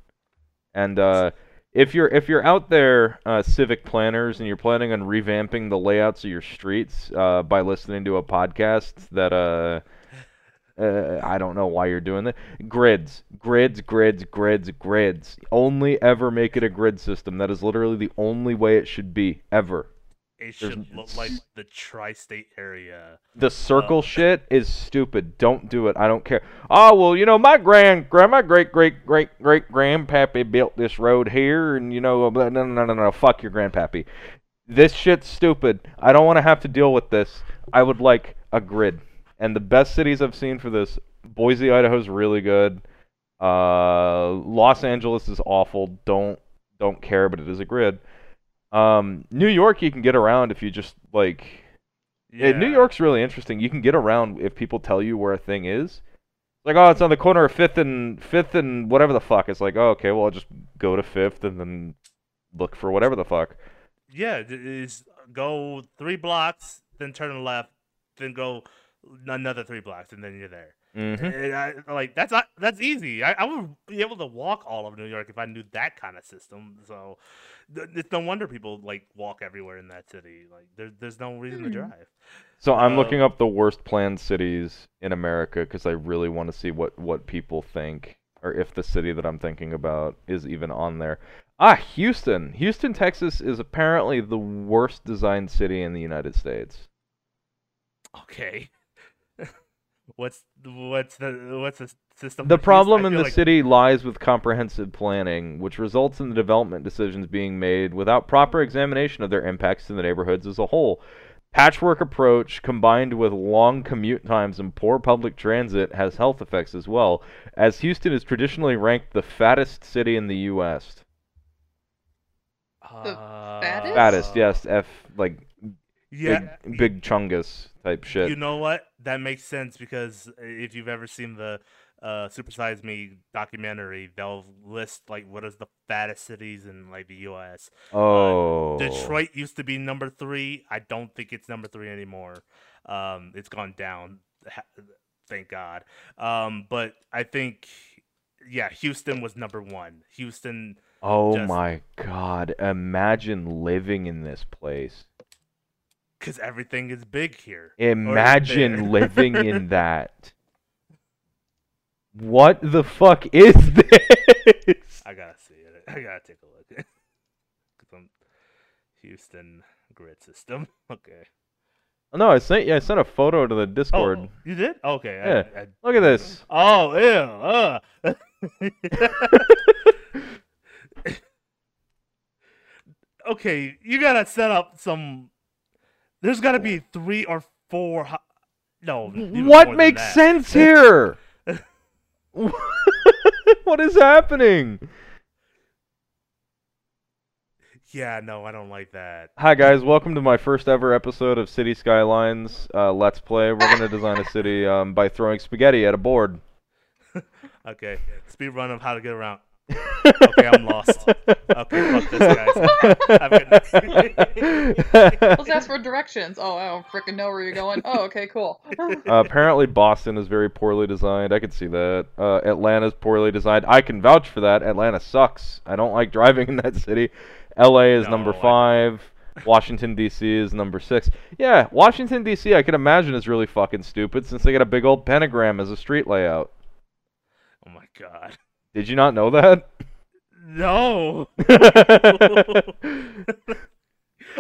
and uh, if you're if you're out there, uh, civic planners, and you're planning on revamping the layouts of your streets uh, by listening to a podcast that uh. I don't know why you're doing that. Grids, grids, grids, grids, grids. Only ever make it a grid system. That is literally the only way it should be ever. It should look like the tri-state area. The circle shit is stupid. Don't do it. I don't care. Oh well, you know my grand, grand my great great great great grandpappy built this road here, and you know no no no no no fuck your grandpappy. This shit's stupid. I don't want to have to deal with this. I would like a grid. And the best cities I've seen for this, Boise, Idaho's really good. Uh, Los Angeles is awful. Don't don't care, but it is a grid. Um, New York, you can get around if you just like. Yeah. New York's really interesting. You can get around if people tell you where a thing is. Like, oh, it's on the corner of Fifth and Fifth and whatever the fuck. It's like, oh, okay, well, I'll just go to Fifth and then look for whatever the fuck. Yeah, is go three blocks, then turn left, then go another three blocks, and then you're there. Mm-hmm. I, like that's not that's easy. I, I, would be able to walk all of New York if I knew that kind of system. So th- it's no wonder people like walk everywhere in that city. Like there's there's no reason to hmm. drive. So I'm uh, looking up the worst planned cities in America because I really want to see what what people think or if the city that I'm thinking about is even on there. Ah, Houston. Houston, Texas is apparently the worst designed city in the United States. Okay. What's what's the what's the system? The problem in the like... city lies with comprehensive planning, which results in the development decisions being made without proper examination of their impacts to the neighborhoods as a whole. Patchwork approach combined with long commute times and poor public transit has health effects as well, as Houston is traditionally ranked the fattest city in the U.S. The fattest? Fattest, yes. F like yeah, big, big chungus type shit. You know what? That makes sense because if you've ever seen the uh, Super Size Me documentary, they'll list like what is the fattest cities in like the U.S. Oh, uh, Detroit used to be number three. I don't think it's number three anymore. Um, it's gone down. Thank God. Um, but I think, yeah, Houston was number one. Houston. Oh just... my God! Imagine living in this place. Because everything is big here. Imagine living in that. What the fuck is this? I gotta see it. I gotta take a look. I'm Houston grid system. Okay. Oh, no, I sent yeah, I sent a photo to the Discord. Oh, you did? Okay. Yeah. I, I... Look at this. Oh, yeah. Uh. okay, you gotta set up some there's got to be three or four. Ho- no. What makes sense here? what is happening? Yeah, no, I don't like that. Hi guys, welcome to my first ever episode of City Skylines uh, Let's Play. We're gonna design a city um, by throwing spaghetti at a board. okay, speed run of how to get around okay, I'm lost. Okay, fuck this, guys. Let's ask for directions. Oh, I don't freaking know where you're going. Oh, okay, cool. uh, apparently, Boston is very poorly designed. I can see that. Uh, Atlanta's poorly designed. I can vouch for that. Atlanta sucks. I don't like driving in that city. L.A. is no, number five. Washington D.C. is number six. Yeah, Washington D.C. I can imagine is really fucking stupid since they got a big old pentagram as a street layout. Oh my god. Did you not know that? No.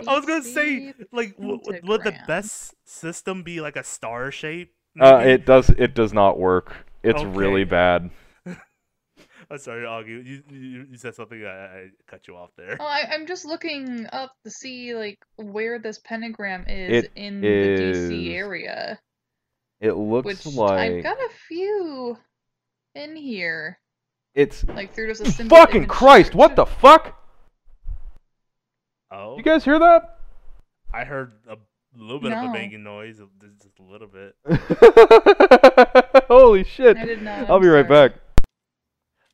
I was gonna say, like, w- would the best system be like a star shape? Uh, it does. It does not work. It's okay. really bad. I'm sorry, Augie. You, you, you said something. I, I, cut you off there. Oh, I, am just looking up to see like where this pentagram is it in is... the DC area. It looks which like I've got a few in here. It's like through just a simple fucking Christ! What the fuck? Oh, you guys hear that? I heard a little bit no. of a banging noise, just a little bit. Holy shit! I did not. I'll be right back.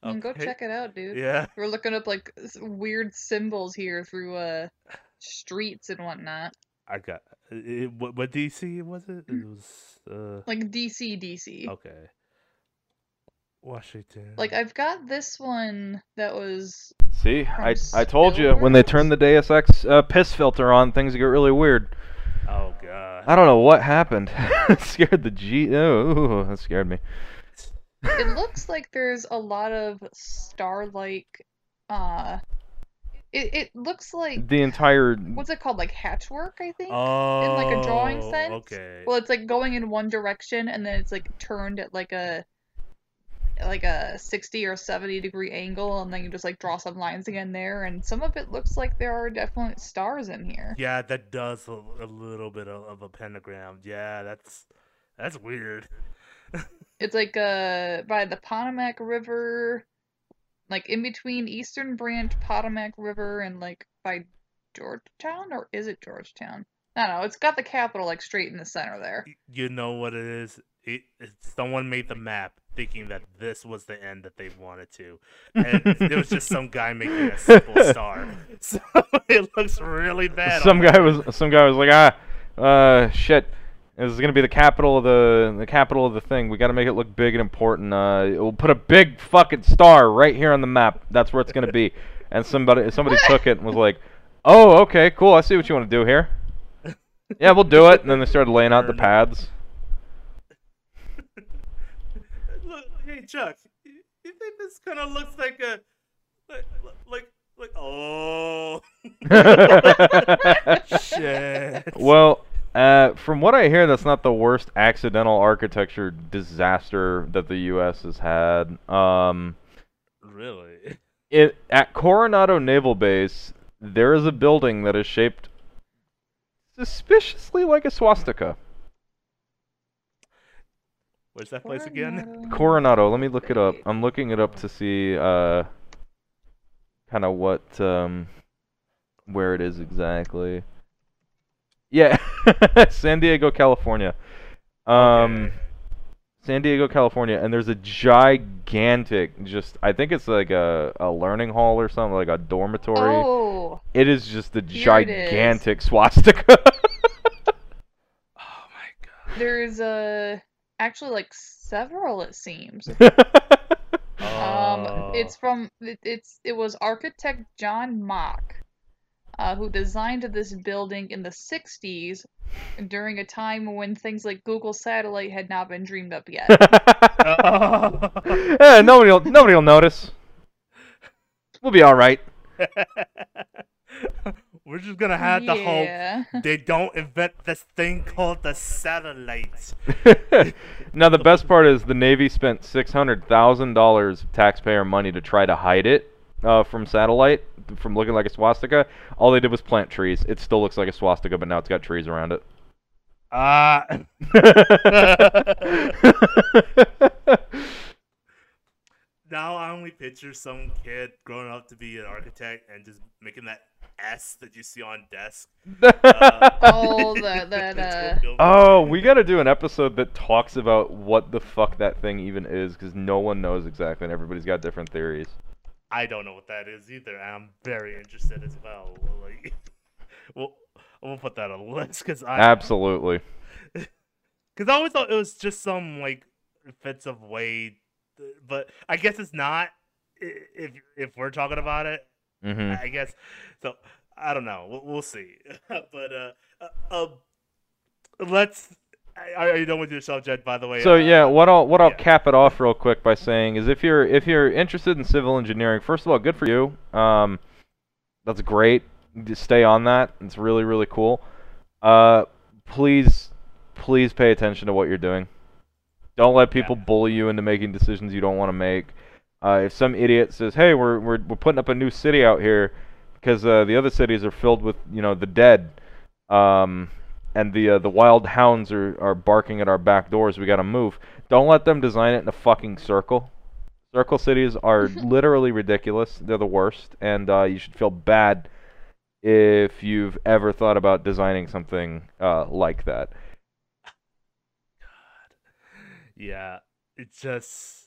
Okay. Go check it out, dude. Yeah. We're looking up like weird symbols here through uh streets and whatnot. I got it, what, what DC was it? It was uh like DC DC. Okay. Washington. Like I've got this one that was. See, I I told you when they turn the Deus Ex uh, piss filter on, things get really weird. Oh god. I don't know what happened. it scared the G. Oh, that scared me. It looks like there's a lot of star-like uh It it looks like the entire what's it called? Like hatchwork, I think. Oh, like a drawing sense? Okay. Well, it's like going in one direction and then it's like turned at like a like a 60 or 70 degree angle and then you just like draw some lines again there and some of it looks like there are definite stars in here. yeah, that does a, a little bit of, of a pentagram. Yeah, that's that's weird. It's like uh by the Potomac River like in between Eastern Branch, Potomac River and like by Georgetown or is it Georgetown? I don't know. It's got the capital like straight in the center there. You know what it is? It, it, someone made the map thinking that this was the end that they wanted to, and it was just some guy making a simple star. So it looks really bad. some guy that. was some guy was like ah uh shit. This is gonna be the capital of the the capital of the thing. We got to make it look big and important. Uh we'll put a big fucking star right here on the map. That's where it's gonna be. And somebody somebody took it and was like oh okay cool. I see what you want to do here. Yeah we'll do it. And then they started laying out the Fair enough. paths Look, hey Chuck, you, think this kind of looks like a like like like oh shit. well uh, from what I hear, that's not the worst accidental architecture disaster that the U.S. has had. Um, really? it, at Coronado Naval Base, there is a building that is shaped suspiciously like a swastika. Where's that place again? Coronado. Coronado, let me look it up. I'm looking it up to see uh, kind of what um, where it is exactly. Yeah, San Diego, California. Um, Okay. San Diego, California, and there's a gigantic, just I think it's like a, a learning hall or something, like a dormitory. Oh, It is just a Here gigantic swastika. Oh my god. there's uh actually like several it seems. Oh. Um, it's from it, it's it was architect John Mock, uh, who designed this building in the '60s during a time when things like Google Satellite had not been dreamed up yet. yeah, nobody'll nobody'll notice. We'll be all right. We're just gonna have to yeah. hope they don't invent this thing called the satellite. now the best part is the Navy spent six hundred thousand dollars of taxpayer money to try to hide it uh, from satellite, from looking like a swastika. All they did was plant trees. It still looks like a swastika, but now it's got trees around it. Ah. now I only picture some kid growing up to be an architect and just making that S that you see on desk. Uh, Oh, that that into uh. Oh, we got to do an episode that talks about what the fuck that thing even is, because no one knows exactly, and everybody's got different theories. I don't know what that is either, and I'm very interested as well. Like, well, I'm gonna put that on the list because I Absolutely. because I always thought it was just some like offensive way, but I guess it's not. If if we're talking about it, hmm I guess so. I don't know. We'll, we'll see. but uh, uh, um, let's. Are, you done with your subject? By the way. So uh, yeah, what I'll what I'll cap it off real quick by saying is if you're if you're interested in civil engineering, first of all, good for you. Um, that's great. Just stay on that. It's really really cool. Uh, please please pay attention to what you're doing. Don't let people Yeah. bully you into making decisions you don't want to make. Uh, if some idiot says, "Hey, we're we're we're putting up a new city out here," because uh, the other cities are filled with you know the dead, um, and the uh, the wild hounds are, are barking at our back doors. We gotta move. Don't let them design it in a fucking circle. Circle cities are literally ridiculous. They're the worst, and uh, you should feel bad if you've ever thought about designing something uh, like that. Yeah, it's just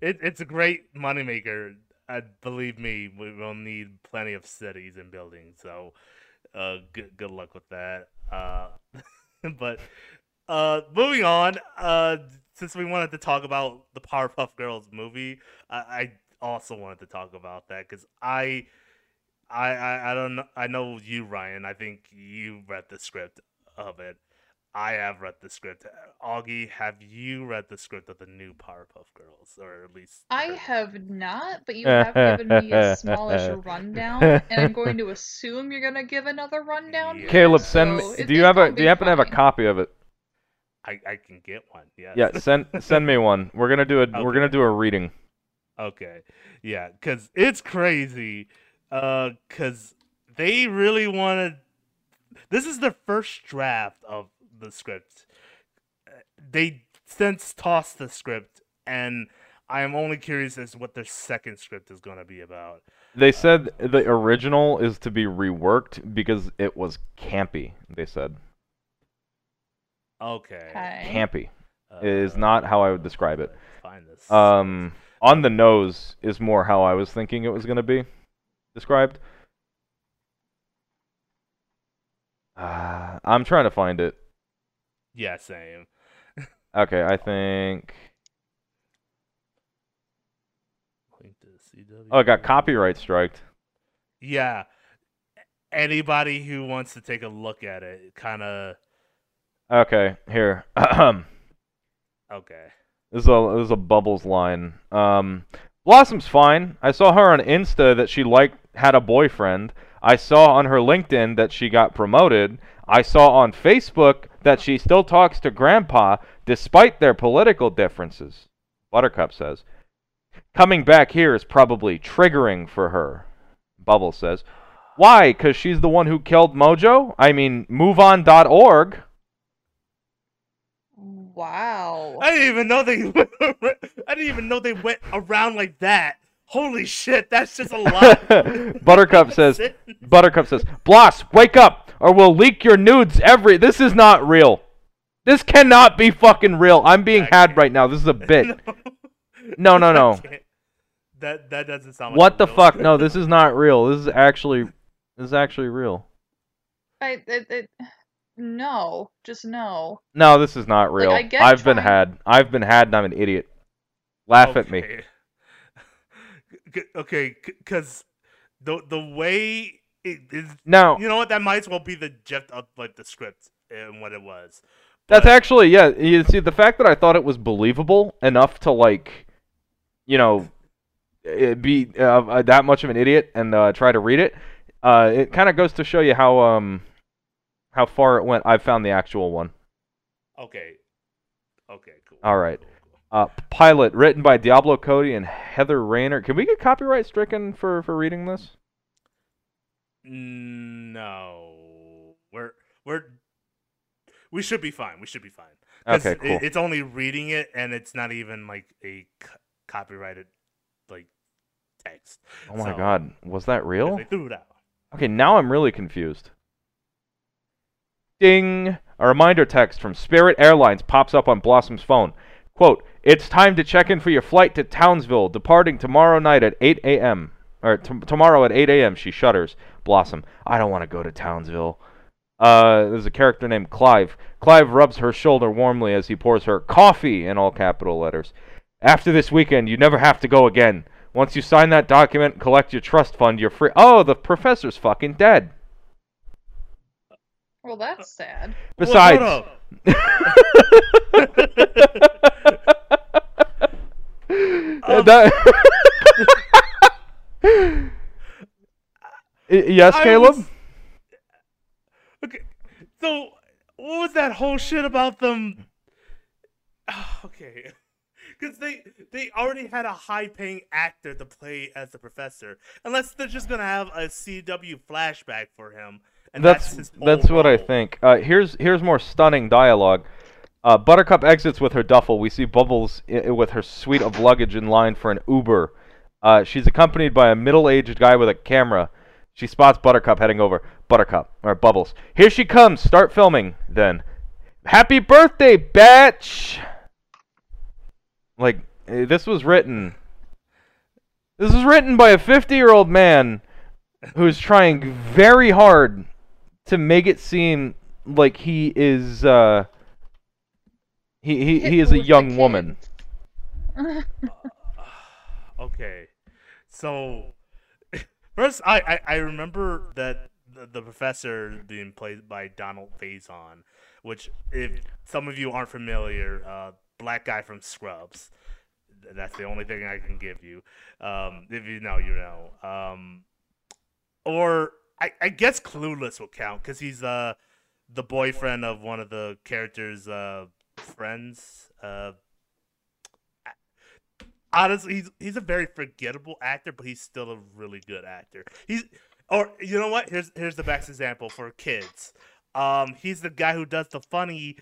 it, it's a great moneymaker. Uh, believe me, we will need plenty of cities and buildings. So, uh, good good luck with that. Uh, but uh, moving on. Uh, since we wanted to talk about the Powerpuff Girls movie, I, I also wanted to talk about that because I. I, I, I don't know I know you Ryan I think you read the script of it I have read the script. Augie, have you read the script of the new Powerpuff Girls, or at least? I heard- have not, but you have given me a smallish rundown, and I'm going to assume you're gonna give another rundown. Yeah. Caleb, send so me. Do you have a? Do you happen to have a copy of it? I, I can get one. Yeah. Yeah, send send me one. We're gonna do a we're gonna do a reading. Okay. Yeah, cuz it's crazy. Uh cuz they really wanted This is the first draft of the script. Uh, They since tossed the script and I am only curious as to what their second script is going to be about. They said the original is to be reworked because it was campy. They said Okay. Okay. campy Uh, is not how I would describe it. Find this. Um, on the nose is more how I was thinking it was gonna be described. Uh, I'm trying to find it. Yeah, same. Okay, I think. Link to CW. Oh, it got copyright striked. Yeah. Anybody who wants to take a look at it kind of Okay, here. okay. This is a this is a bubbles line. Um, Blossom's fine. I saw her on Insta that she liked had a boyfriend. I saw on her LinkedIn that she got promoted. I saw on Facebook that she still talks to Grandpa despite their political differences. Buttercup says. Coming back here is probably triggering for her. Bubbles says. Why? Cause she's the one who killed Mojo? I mean, MoveOn.org. Wow. I didn't even know they. I didn't even know they went around like that. Holy shit, that's just a lot. Buttercup says. Buttercup says, Bloss, wake up, or we'll leak your nudes every. This is not real. This cannot be fucking real. I'm being I had can't- right now. This is a bit. No, no, no. I That that doesn't sound. Like What the real. fuck? No, this is not real. This is actually. This is actually real. I it, it no, just no. No, this is not real. I get I've been had. I've been had, and I'm an idiot. Laugh at me. Okay, because the the way it Now, you know what? That might as well be the gist of like the script and what it was. That's actually yeah. You see, the fact that I thought it was believable enough to like, you know, eh, be uh, uh, that much of an idiot and uh, try to read it, uh, it kind of goes to show you how um how far it went. I found the actual one. Okay. Okay. Cool. All right. Uh, pilot written by Diablo Cody and Heather Regnier. Can we get copyright stricken for for reading this? No, we're we're we should be fine. We should be fine. Okay, it- cool. it's only reading it, and it's not even like a co- copyrighted like text. Oh my so- god, was that real? They threw it out. Okay, now I'm really confused. Ding! A reminder text from Spirit Airlines pops up on Blossom's phone. Quote, It's time to check in for your flight to Townsville, departing tomorrow night at 8 a.m. Or t- tomorrow at 8 a.m. She shudders. Blossom, I don't want to go to Townsville. Uh, there's a character named Clive. Clive rubs her shoulder warmly as he pours her coffee in all capital letters. After this weekend, you never have to go again. Once you sign that document and collect your trust fund, you're free. Oh, the professor's fucking dead. Well, that's sad. Besides, Well, hold up. That- Y- yes, I Caleb. was- Okay, so what was that whole shit about them? Okay, because they they already had a high paying actor to play as the professor, unless they're just gonna have a CW flashback for him, and that's that's that's what I think. Uh, here's here's more stunning dialogue. Uh, Buttercup exits with her duffel. We see Bubbles with her suite of luggage in line for an Uber. Uh, she's accompanied by a middle-aged guy with a camera. She spots Buttercup heading over. Buttercup or Bubbles. Here she comes. Start filming. Then, happy birthday, bitch. Like eh, this was written. This was written by a 50-year-old man who's trying very hard to make it seem like he is uh he he, he is a Hit with the young woman. Okay, so first I, I I remember that the, the professor being played by Donald Faison, which if some of you aren't familiar, uh, black guy from Scrubs. That's the only thing I can give you. Um, if you know, you know. Um, or I, I guess Clueless will count because he's uh the boyfriend of one of the characters' uh, friends. Uh, honestly, he's he's a very forgettable actor, but he's still a really good actor. He's or you know what? Here's here's the best example for kids. Um, he's the guy who does the funny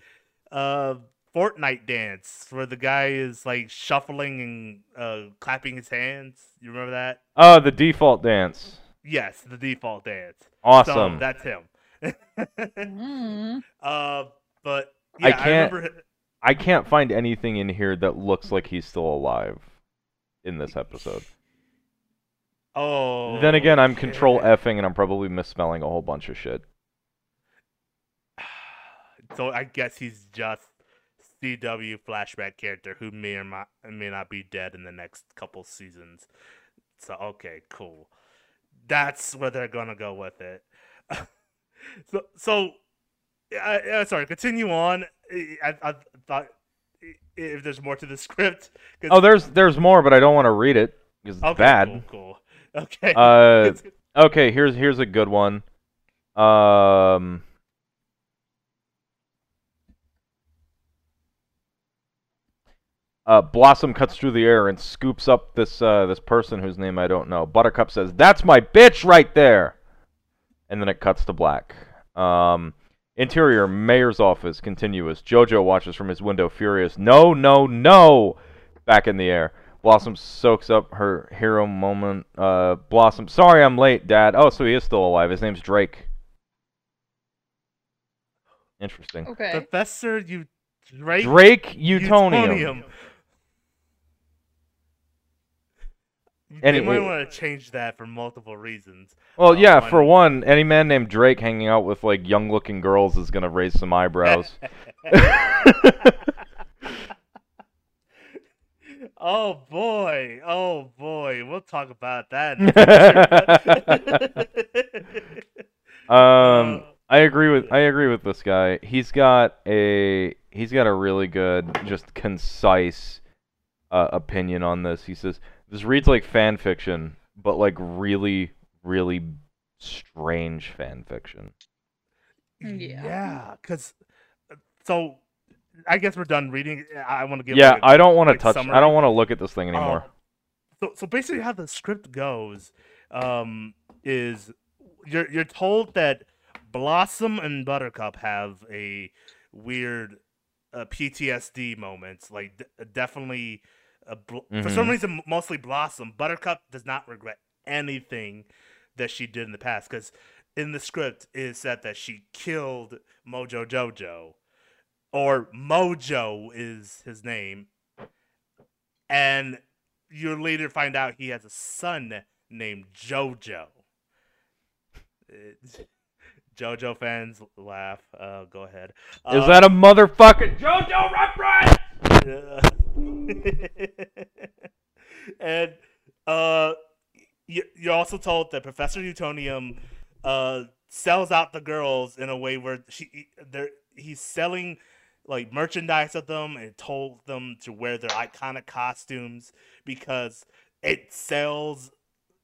uh Fortnite dance where the guy is like shuffling and uh clapping his hands. You remember that? Oh, the default dance. Yes, the default dance. Awesome. So that's him. Mm. uh, but I yeah, I, can't- remember. I can't find anything in here that looks like he's still alive in this episode. Oh. then again, I'm control effing and I'm probably misspelling a whole bunch of shit. So I guess he's just CW flashback character who may or not, may not be dead in the next couple seasons. So okay, cool. That's where they're gonna go with it. so so, I, I, sorry. Continue on. I, I thought if there's more to the script. Oh, there's there's more, but I don't want to read it because it's okay, bad. Cool, cool. Okay. Uh, Okay, here's here's a good one. Um Uh, Blossom cuts through the air and scoops up this uh, this person whose name I don't know. Buttercup says, "That's my bitch right there," and then it cuts to black. Um, interior mayor's office continuous. Jojo watches from his window, furious. No, no, no! Back in the air. Blossom soaks up her hero moment. Uh, Blossom, sorry I'm late, Dad. Oh, so he is still alive. His name's Drake. Interesting. Okay. Professor you Drake Drake Utonium. Utonium. Any- they might want to change that for multiple reasons. Well, Uh, yeah, for one- any man named Drake hanging out with like young-looking girls is gonna raise some eyebrows. oh boy, oh boy, we'll talk about that. In the future. um, Uh, I agree with I agree with this guy. He's got a he's got a really good, just concise uh, opinion on this. He says this reads like fan fiction, but like really, really strange fan fiction. Yeah. yeah, because so I guess we're done reading. I want to give yeah, like, a- I don't want to like, touch. I don't want to look at this thing anymore. Uh, so so basically, how the script goes um, is you're you're told that Blossom and Buttercup have a weird uh, PTSD moments. Like d- definitely, bl- for some Mhm. reason, mostly Blossom. Buttercup does not regret anything that she did in the past because in the script it is said that she killed Mojo Jojo, or Mojo is his name, and you later find out he has a son named Jojo. Jojo fans laugh. Uh, go ahead. Is Uh, that a motherfucking JoJo reference? and uh, you, you're also told that Professor Utonium uh, sells out the girls in a way where she they're, he's selling like merchandise of them and told them to wear their iconic costumes because it sells,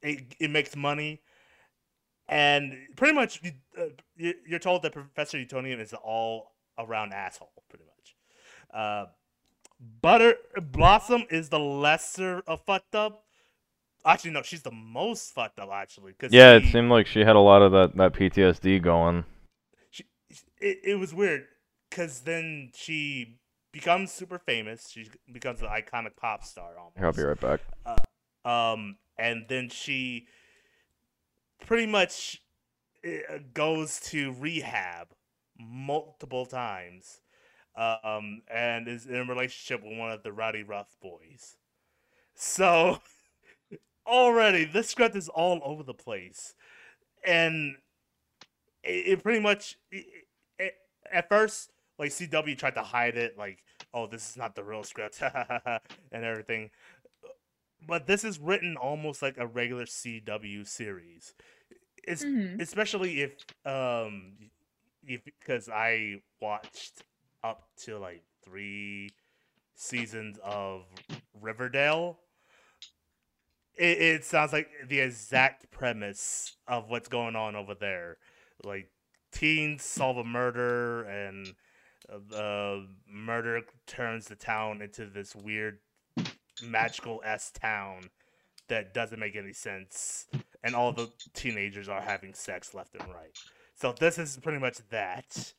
it, it makes money. And pretty much, uh, you- you're told that Professor Utonium is an all around asshole, pretty much. Uh, Butter Blossom is the lesser of fucked up. Actually, no, she's the most fucked up. Actually, because Yeah, it seemed like she had a lot of that, that PTSD going. she, it, it was weird because then she becomes super famous. She becomes an iconic pop star almost. I'll be right back. Um, and then she pretty much uh, goes to rehab multiple times, um, and is in a relationship with one of the Rowdyruff boys. So already this script is all over the place, and it, it pretty much it, it, at first like CW tried to hide it, like oh this is not the real script and everything but this is written almost like a regular CW series. it's Mhm. especially if um if because I watched up to like three seasons of Riverdale. It, it sounds like the exact premise of what's going on over there. Like teens solve a murder and uh, the murder turns the town into this weird magical s town that doesn't make any sense and all the teenagers are having sex left and right so this is pretty much that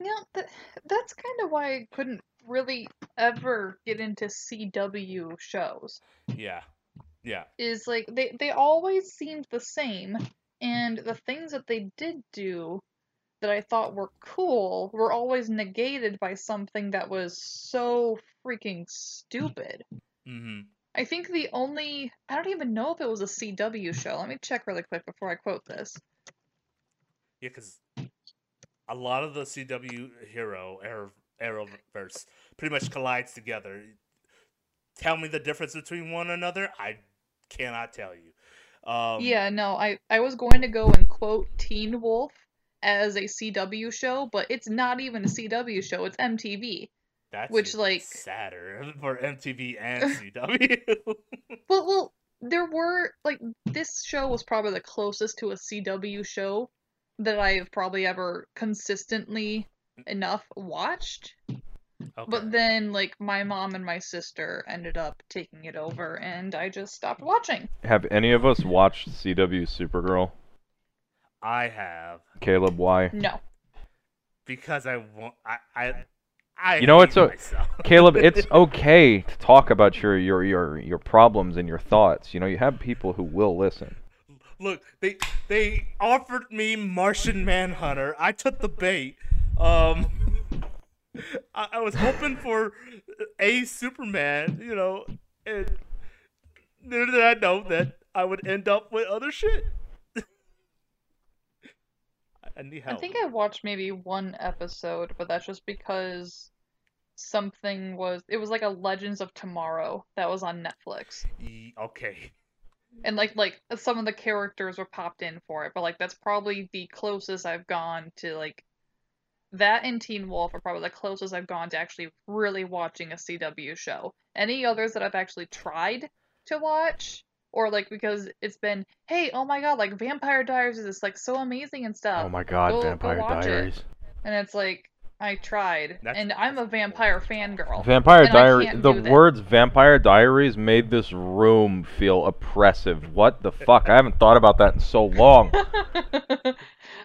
Yeah, that, that's kind of why I couldn't really ever get into CW shows. yeah yeah Is like they they always seemed the same, and the things that they did do that I thought were cool were always negated by something that was so freaking stupid. hmm I think the only I don't even know if it was a CW show. Let me check really quick before I quote this. yeah because a lot of the cw hero Arrow, arrowverse pretty much collides together tell me the difference between one another i cannot tell you um Yeah, no, I I was going to go and quote Teen Wolf as a CW show, but it's not even a CW show. It's MTV. that's which, like- sadder for mtv and cw Well, well, there were like this show was probably the closest to a CW show that I've probably ever consistently enough watched. okay. But then like my mom and my sister ended up taking it over and I just stopped watching. Have any of us watched CW Supergirl? i have Caleb, why? No. because I want I I, I You know what's hate so- myself. Caleb, it's okay to talk about your, your your your problems and your thoughts. You know, you have people who will listen. Look, they they offered me Martian Manhunter. I took the bait. Um, I, I was hoping for a Superman, you know, and little did I know that I would end up with other shit. I- need I think I watched maybe one episode, but that's just because something was it was like a Legends of Tomorrow that was on Netflix. Okay. And like like some of the characters were popped in for it, but like that's probably the closest I've gone to like that and Teen Wolf are probably the closest I've gone to actually really watching a CW show. Any others that I've actually tried to watch or like because it's been, hey, oh my god, like Vampire Diaries is like so amazing and stuff. Oh my God, go- go Vampire it. Diaries. And it's like I tried, That's- and I'm a vampire fangirl. Vampire And I Diaries. can't The words Vampire Diaries made this room feel oppressive. What the fuck? I haven't thought about that in so long.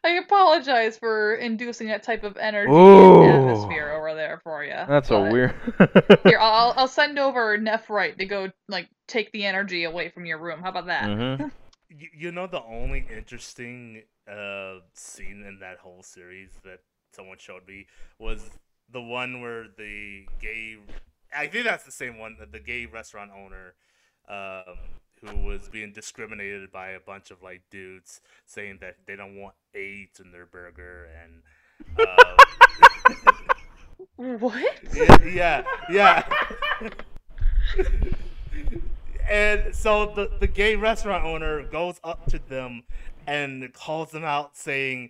I apologize for inducing that type of energy Ooh. and atmosphere over there for you. That's so but- weird. Here, I'll I'll send over Nephrite to go like take the energy away from your room. How about that? hmm You, you know the only interesting uh scene in that whole series that someone showed me was the one where the gay I think that's the same one the gay restaurant owner um who was being discriminated by a bunch of like dudes saying that they don't want AIDS in their burger and uh, What? yeah, yeah. and so the, the gay restaurant owner goes up to them and calls them out saying,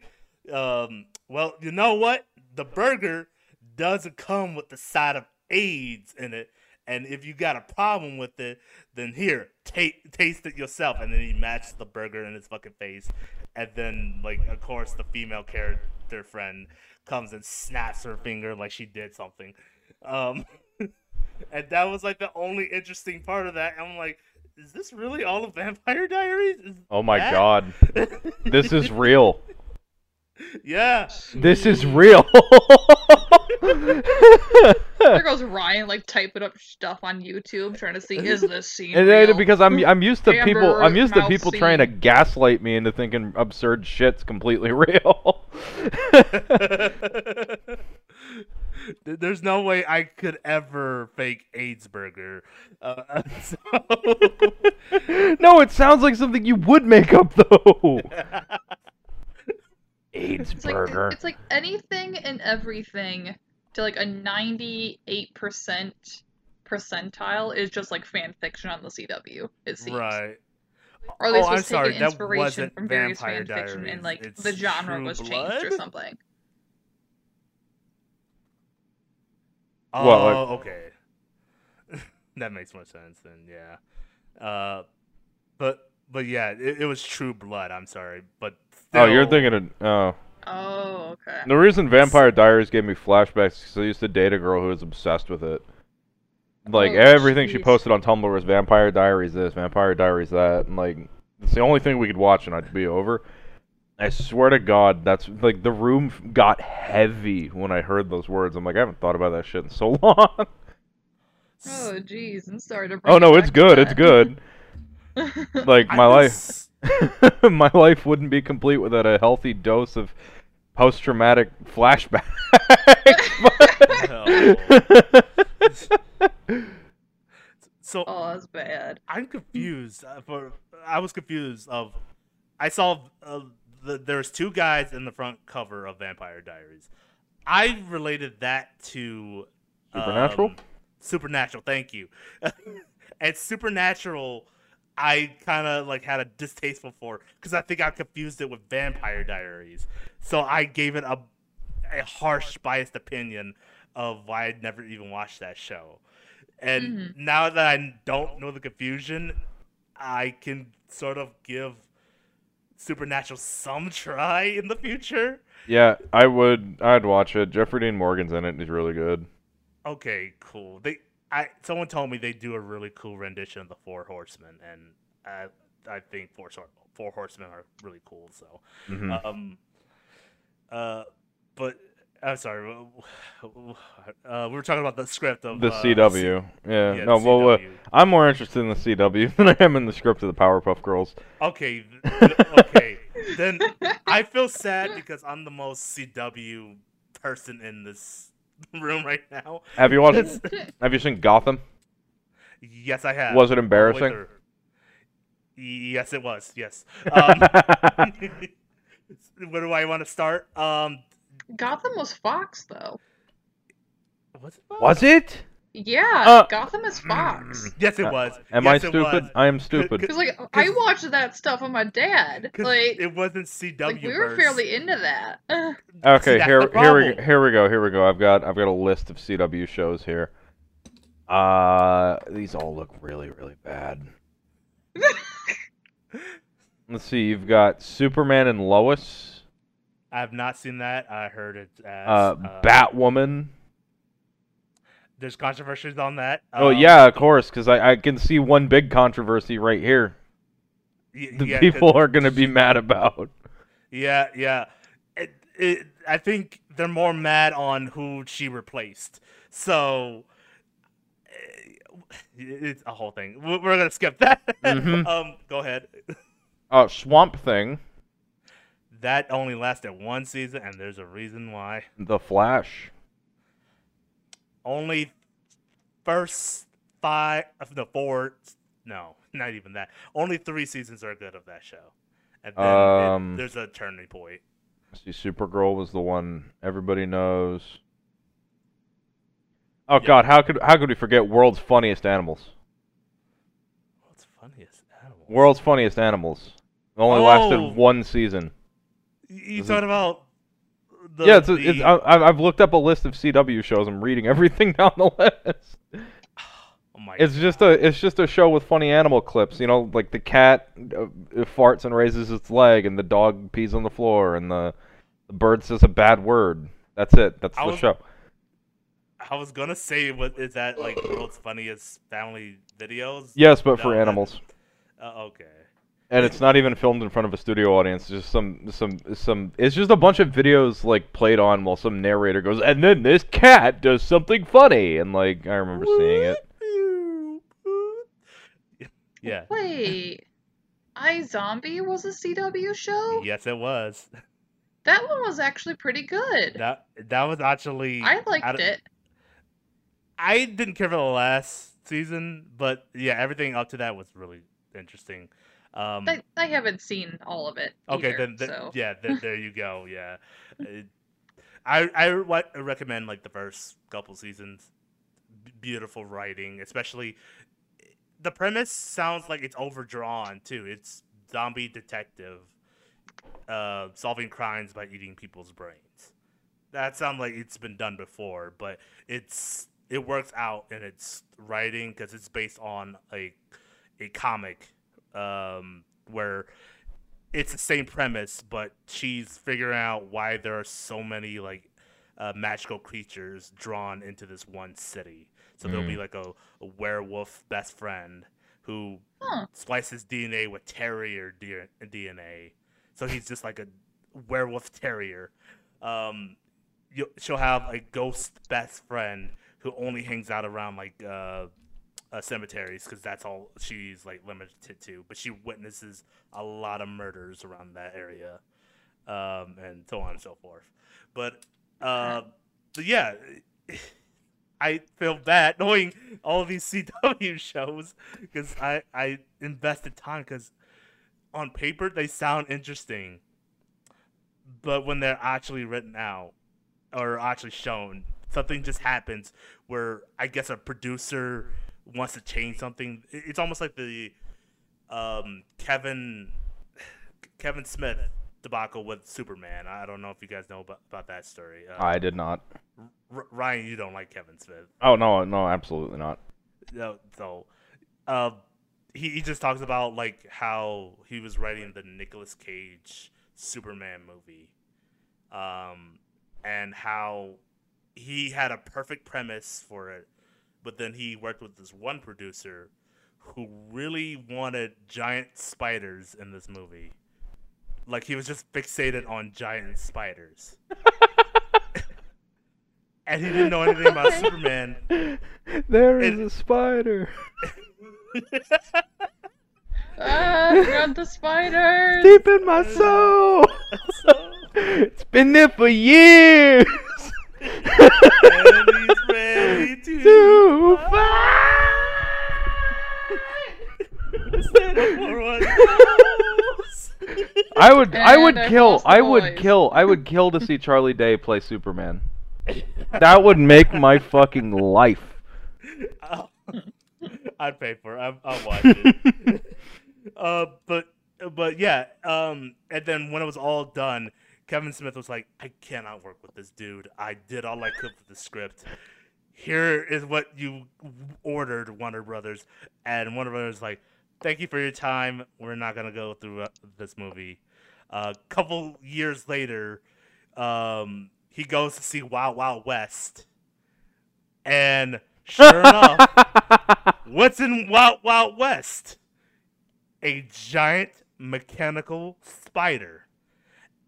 um, well, you know what? The burger doesn't come with the side of AIDS in it. And if you got a problem with it, then here, ta- taste it yourself. And then he matches the burger in his fucking face. And then, like, of course, the female character friend comes and snaps her finger like she did something. Um, and that was like the only interesting part of that. I'm like, is this really all of Vampire Diaries? Is Oh my that- god. This is real. Yeah. This is real. There goes Ryan like typing up stuff on YouTube trying to see is this scene And then real? because I'm I'm used to people I'm used to Mouse people trying to gaslight me into thinking absurd shit's completely real. There's no way I could ever fake AIDS burger. Uh, so... no, it sounds like something you would make up though. AIDS It's like it's like anything and everything to like a 98% percentile is just like fan fiction on the CW. It seems. right. Or at least Oh, I'm was sorry, that inspiration wasn't from various Vampire fan fiction and like it's the genre True was changed or something. Oh, Well, like- okay. that makes more sense then. Yeah. Uh, but but yeah, it, it was True Blood. I'm sorry, but Oh, you're thinking of. Oh. Oh, okay. The reason Vampire Diaries gave me flashbacks is 'cause I used to date a girl who was obsessed with it. Like Oh, everything she posted on Tumblr was Vampire Diaries this, Vampire Diaries that, and like it's the only thing we could watch and I'd be over. I swear to God, that's like the room got heavy when I heard those words. I'm like, I haven't thought about that shit in so long. Oh, jeez. I'm sorry to oh, bring oh no, back it's to good. It's good. Like I my life, my life wouldn't be complete without a healthy dose of post-traumatic flashback. So oh, that's bad. I'm confused. Uh, for I was confused of I saw uh, the, there was two guys in the front cover of Vampire Diaries. I related that to Supernatural? um, Supernatural, thank you. and Supernatural, I kind of like had a distasteful for because I think I confused it with Vampire Diaries. So I gave it a a harsh, biased opinion of why I'd never even watched that show. And Mhm. now that I don't know the confusion, I can sort of give Supernatural some try in the future. Yeah, I would. I'd watch it. Jeffrey Dean Morgan's in it. He's really good. Okay, cool. They, I, someone told me they do a really cool rendition of the Four Horsemen, and I, I think Four, Four Horsemen are really cool. So, Mhm. um, uh, but I'm sorry. Uh, we were talking about the script of the uh, CW. yeah. yeah, no, well, uh, I'm more interested in the CW than I am in the script of the Powerpuff Girls. Okay, okay. then I feel sad because I'm the most CW person in this room right now. Have you watched? have you seen Gotham? Yes, I have. Was it all the way embarrassing? Yes, it was. Yes. Um, where do I want to start? Um, Gotham was Fox, though. was it? Was it? Yeah, Uh, Gotham is Fox. Yes, it Uh, was. Am yes, I stupid? I am stupid. Because like I watched that stuff with my dad. Like, it wasn't CW. like we were fairly into that. Okay, that's here, here we, problem. here we go, here we go. I've got, I've got a list of CW shows here. Uh, these all look really, really bad. Let's see. You've got Superman and Lois, I have not seen that. I heard it as uh, uh, Batwoman. There's controversies on that. Oh Um, yeah, of course, because I, I can see one big controversy right here. y- The yeah, people are gonna be mad about. Yeah, yeah. It, it, I think they're more mad on who she replaced. So eh, it's a whole thing. We- We're gonna skip that. Mhm. um, go ahead. Uh, Swamp Thing, That only lasted one season, and there's a reason why. The Flash. Only first five of the four. No, not even that. Only three seasons are good of that show, and then it- Um, there's a turning point. See, Supergirl was the one everybody knows. Oh Yeah. God, how could how could we forget World's Funniest Animals? What's funniest animal? World's Funniest Animals. It only Oh. lasted one season. You Is talking about? The, yeah, it's, the- it's I, I've I've looked up a list of CW shows. I'm reading everything down the list. oh my It's just a it's just a show with funny animal clips. You know, like the cat uh, farts and raises its leg, and the dog pees on the floor, and the, the bird says a bad word. That's it. That's I the was- show. I was gonna say, what is that like world's funniest family videos? Yes, but for No, that- animals. Uh, okay. And it's not even filmed in front of a studio audience. It's just some some some. It's just a bunch of videos like played on while some narrator goes, and then this cat does something funny, and like I remember seeing it. Yeah. Wait, iZombie was a CW show. Yes, it was. That one was actually pretty good. That that was actually. I liked out of- it. I didn't care for the last season, but yeah, everything up to that was really interesting. Um, I, I haven't seen all of it. okay, either, then, then so. yeah, there, there you go. Yeah, It- I I re- recommend like the first couple seasons. Beautiful writing, especially the premise sounds like it's overdrawn too. It's zombie detective uh, solving crimes by eating people's brains. That sounds like it's been done before, but it's it works out in its writing because it's based on a a comic um, where it's the same premise, but she's figuring out why there are so many like uh, magical creatures drawn into this one city. So there'll be Mm. like a, a werewolf best friend who Huh. splices DNA with terrier D- DNA. So he's just like a werewolf terrier. Um, you, she'll have a ghost best friend who only hangs out around like uh, uh, cemeteries because that's all she's like limited to. But she witnesses a lot of murders around that area, um, and so on and so forth. But uh, but yeah, I feel bad knowing all these CW shows because I I invested time because on paper they sound interesting, but when they're actually written out or actually shown, something just happens where I guess a producer wants to change something. It's almost like the um, Kevin Kevin Smith debacle with Superman. I don't know if you guys know about, about that story. Uh, I did not. R- Ryan, you don't like Kevin Smith. Oh no, no, absolutely not. No, so uh, he he just talks about like how he was writing the Nicolas Cage Superman movie, um, and how he had a perfect premise for it, but then he worked with this one producer who really wanted giant spiders in this movie. Like he was just fixated on giant spiders. and he didn't know anything about Superman. There is It- a spider. Ah, got the spiders. Deep in my soul. It's been there for years. and he's ready to to stand up for what knows. I would, I would And I've kill, lost the I would boys. kill, I would kill to see Charlie Day play Superman. That would make my fucking life. I'll- I'd pay for it. I'll, I'll watch it. uh, but but yeah. Um, and then when it was all done, Kevin Smith was like, "I cannot work with this dude. I did all I could with the script. Here is what you ordered, Warner Brothers." And Warner Brothers like, "Thank you for your time. We're not gonna go through uh, this movie." A couple years later, um, he goes to see Wild Wild West, and sure enough. What's in Wild Wild West? A giant mechanical spider.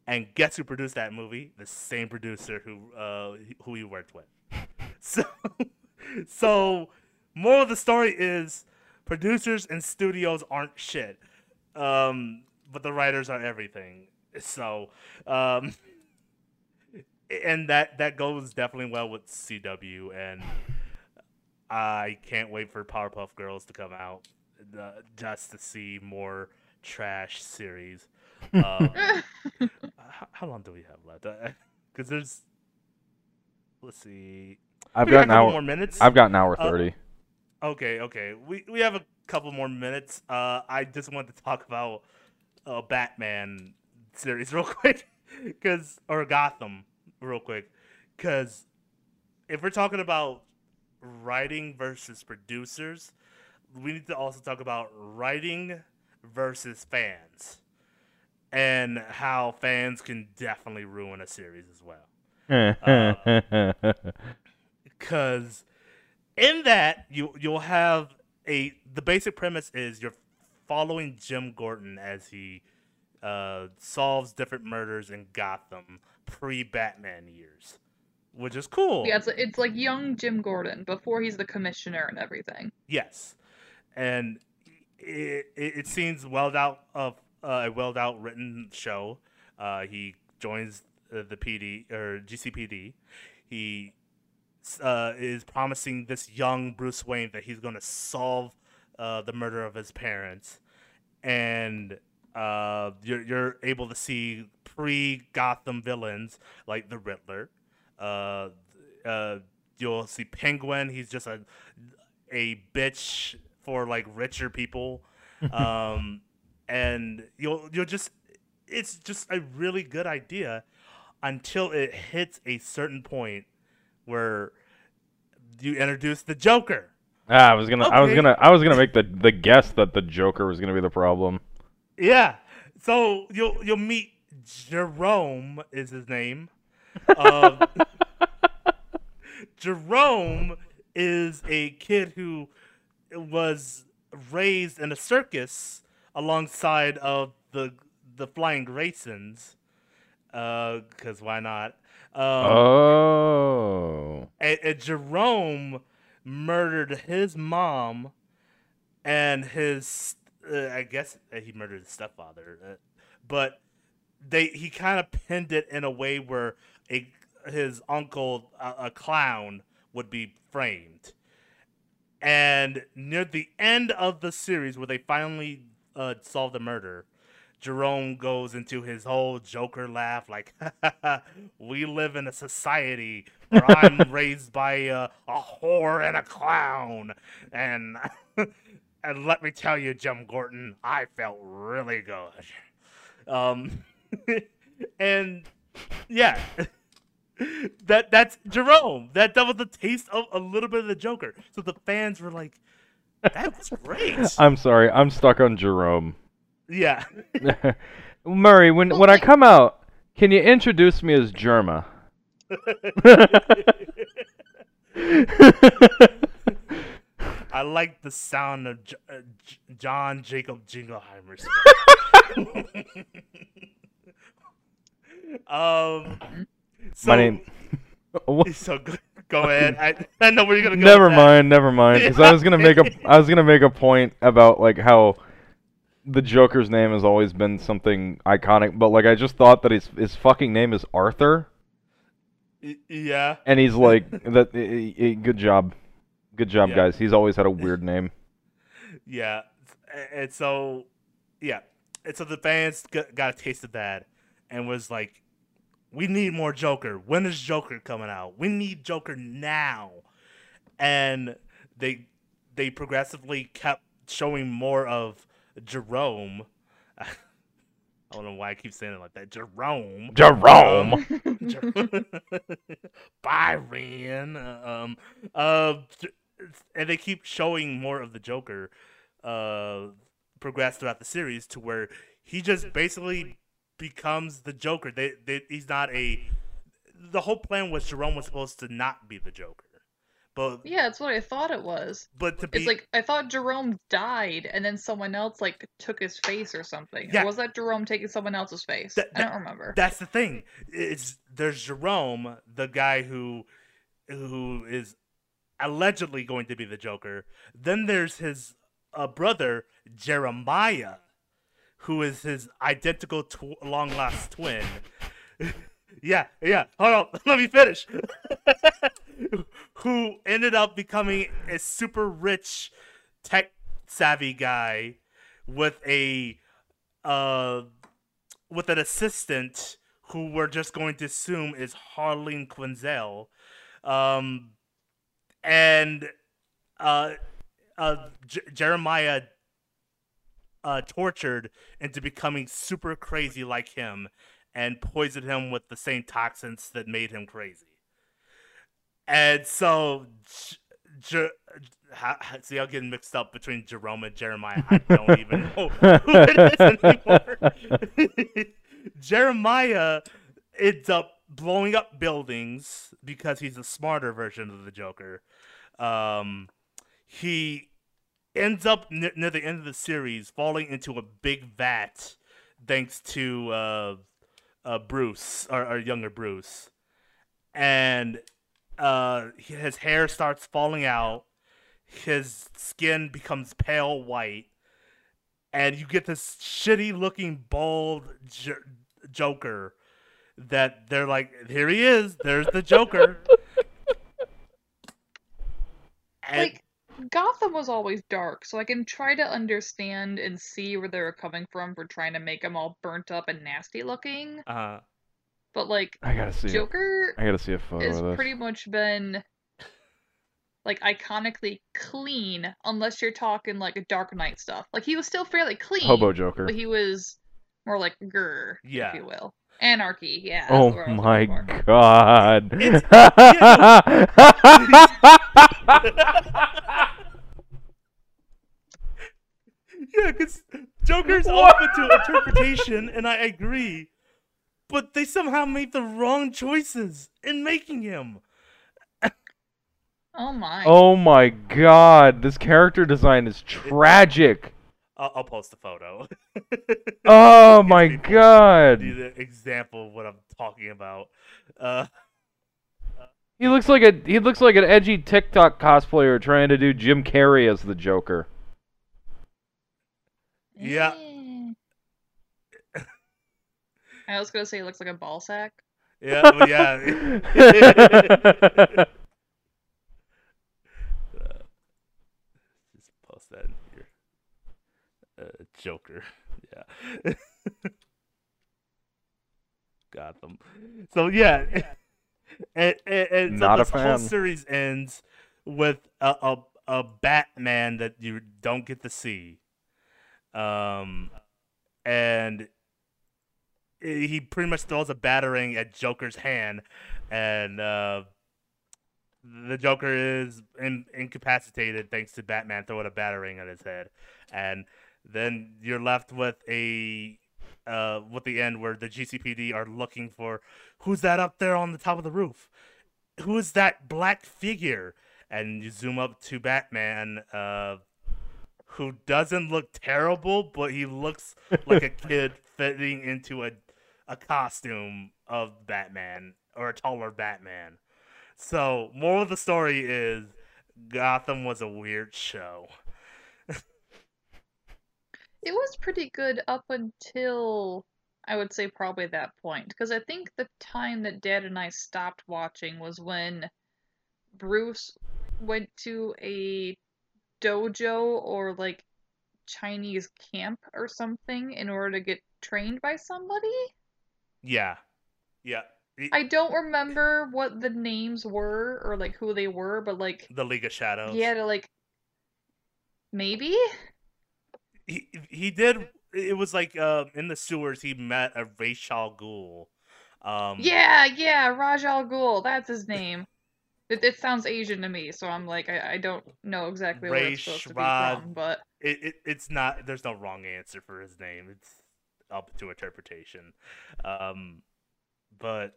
And guess who produced that movie? The same producer who uh, who he worked with. So, so moral of the story is producers and studios aren't shit, um, but the writers are everything. So, um, and that that goes definitely well with CW and I can't wait for Powerpuff Girls to come out uh, just to see more trash series. Um, h- how long do we have left? Because there's, let's see, I've got got a couple now. more minutes. I've got an hour Uh, thirty. Okay, okay. We we have a couple more minutes. Uh, I just wanted to talk about uh, Batman series real quick, cause or Gotham real quick, cause if we're talking about writing versus producers, we need to also talk about writing versus fans, and how fans can definitely ruin a series as well because in that you you'll have a the basic premise is you're following Jim Gordon as he uh, solves different murders in Gotham pre Batman years, which is cool. Yeah, it's it's like young Jim Gordon before he's the commissioner and everything. Yes, and it, it, it seems well out of uh, a well out written show. Uh, he joins uh, the PD or GCPD. He uh, is promising this young Bruce Wayne that he's going to solve uh, the murder of his parents, and uh, you're you're able to see pre Gotham villains like the Riddler. Uh, uh, you'll see Penguin. He's just a a bitch for like richer people, um, and you'll you'll just it's just a really good idea until it hits a certain point where you introduce the Joker. Ah, I was gonna, I was gonna, I was gonna make the the guess that the Joker was gonna be the problem. Yeah. So you'll you'll meet Jerome is his name. Um, Jerome is a kid who was raised in a circus alongside of the the Flying Graysons. Uh, cause why not? Um, oh. and, and Jerome murdered his mom and his uh, I guess uh, he murdered his stepfather, uh, but they he kind of pinned it in a way where a his uncle a, a clown would be framed. And near the end of the series, where they finally uh, solve the murder, Jerome goes into his whole Joker laugh, like, "We live in a society where I'm raised by a, a whore and a clown, and and let me tell you, Jim Gordon, I felt really good." Um, and yeah, that that's Jerome. That that was the taste of a little bit of the Joker. So the fans were like, "That was great." I'm sorry, I'm stuck on Jerome. Yeah. Murray, when when I come out, can you introduce me as Germa? I like the sound of J- uh, J- John Jacob Jingleheimer's. um, so, My name. So go, go ahead. I, I know where you're gonna go. never mind, never mind. Because I was gonna make a, I was gonna make a point about like how the Joker's name has always been something iconic, but like I just thought that his his fucking name is Arthur, Y- Yeah. and he's like that. i- i- Good job, good job, Yeah. guys. He's always had a weird name. Yeah, and so, yeah, and so the fans got, got a taste of that, and was like, "We need more Joker. When is Joker coming out? We need Joker now." And they they progressively kept showing more of Jerome. I don't know why I keep saying it like that. Jerome. Jerome. Um, Byron. Um, uh, and they keep showing more of the Joker uh, progress throughout the series to where he just basically becomes the Joker. They, they, he's not a. The whole plan was Jerome was supposed to not be the Joker, but yeah, that's what I thought it was. but to be It's like I thought Jerome died, and then someone else like took his face or something. Yeah. Or was that Jerome taking someone else's face? That- I don't remember. That's the thing. It's there's Jerome, the guy who who is allegedly going to be the Joker. Then there's his uh, brother Jeremiah, who is his identical tw- long lost twin. yeah, yeah. Hold on, let me finish. who ended up becoming a super rich, tech savvy guy with a uh with an assistant who we're just going to assume is Harleen Quinzel. Um, and uh, uh, J- Jeremiah uh, tortured into becoming super crazy like him and poisoned him with the same toxins that made him crazy. And so, J- J- ha- ha- see, I'm getting mixed up between Jerome and Jeremiah. I don't even know who it is anymore. Jeremiah ends up blowing up buildings because he's a smarter version of the Joker. Um, he ends up n- near the end of the series falling into a big vat thanks to uh, uh, Bruce, our, our younger Bruce. And uh, his hair starts falling out, his skin becomes pale white, and you get this shitty looking bald j- Joker that they're like, here he is, there's the Joker. and, like Gotham was always dark, so I can try to understand and see where they were coming from for trying to make them all burnt up and nasty looking. uh, But like I gotta see. it. Joker I gotta see a photo has of pretty much been like iconically clean unless you're talking like a Dark Knight stuff. Like he was still fairly clean, Hobo Joker. but he was more like grr, Yeah. if you will. Anarchy, yeah. Oh the word I was my looking for. god. Yeah, because Joker's What? open to interpretation, and I agree. But they somehow made the wrong choices in making him. Oh my. oh my god. This character design is tragic. I'll, I'll post a photo. Oh my people god. The example of what I'm talking about. Uh, He looks like a he looks like an edgy TikTok cosplayer trying to do Jim Carrey as the Joker. yeah. I was gonna say he looks like a ball sack. yeah, well, yeah. Just post that in here. Uh, Joker. Yeah. Gotham. So yeah, and, and, and Not so a this whole series ends with a, a a Batman that you don't get to see. Um, and he pretty much throws a batarang at Joker's hand, and uh, the Joker is in, incapacitated thanks to Batman throwing a batarang at his head, and then you're left with a uh, with the end where the GCPD are looking for who's that up there on the top of the roof? Who is that black figure? And you zoom up to Batman, uh, who doesn't look terrible, but he looks like a kid fitting into a a costume of Batman or a taller Batman. So, more of the story is Gotham was a weird show. It was pretty good up until I would say probably that point. Because I think the time that Dad and I stopped watching was when Bruce went to a dojo or like Chinese camp or something in order to get trained by somebody. Yeah. Yeah. I don't remember what the names were or like who they were, but like the League of Shadows. Yeah, like maybe He he did it was like uh, in the sewers he met a Ra's al Ghul. Um Yeah, yeah, Rajal Ghul, that's his name. It, it sounds Asian to me, so I'm like, I, I don't know exactly where it's supposed to be from, but it, it it's not there's no wrong answer for his name. It's up to interpretation. Um but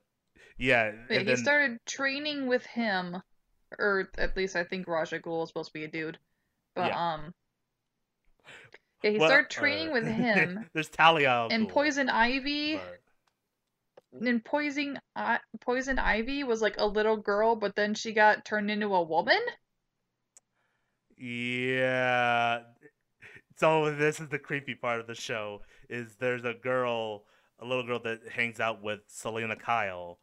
yeah, he then, started training with him, or at least I think Raj Al Ghul is supposed to be a dude, but Yeah. um, yeah, he well, started training uh, with him, there's Talia al and Poison Ivy, but- and Poison I Poison Ivy was like a little girl, but then she got turned into a woman. Yeah. So this is the creepy part of the show is there's a girl, a little girl that hangs out with Selina Kyle,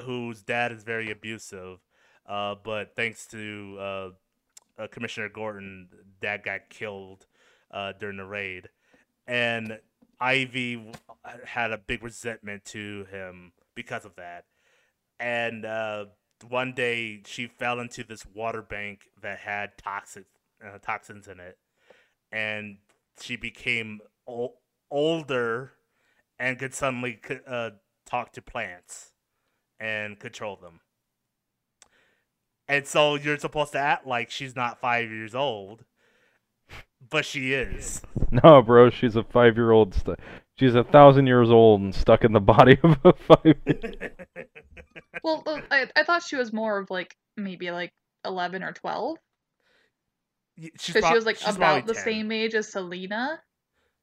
whose dad is very abusive. Uh, but thanks to uh, uh, Commissioner Gordon, dad got killed uh, during the raid, and Ivy had a big resentment to him because of that. And uh, one day she fell into this water bank that had toxic uh, toxins in it, and she became o- older and could suddenly uh, talk to plants and control them. And so you're supposed to act like she's not five years old, but she is. No, bro, she's a five-year-old. Stu- she's a thousand years old and stuck in the body of a five. Well, uh, I I thought she was more of like maybe like eleven or twelve. Because she was like about the 10. same age as Selina.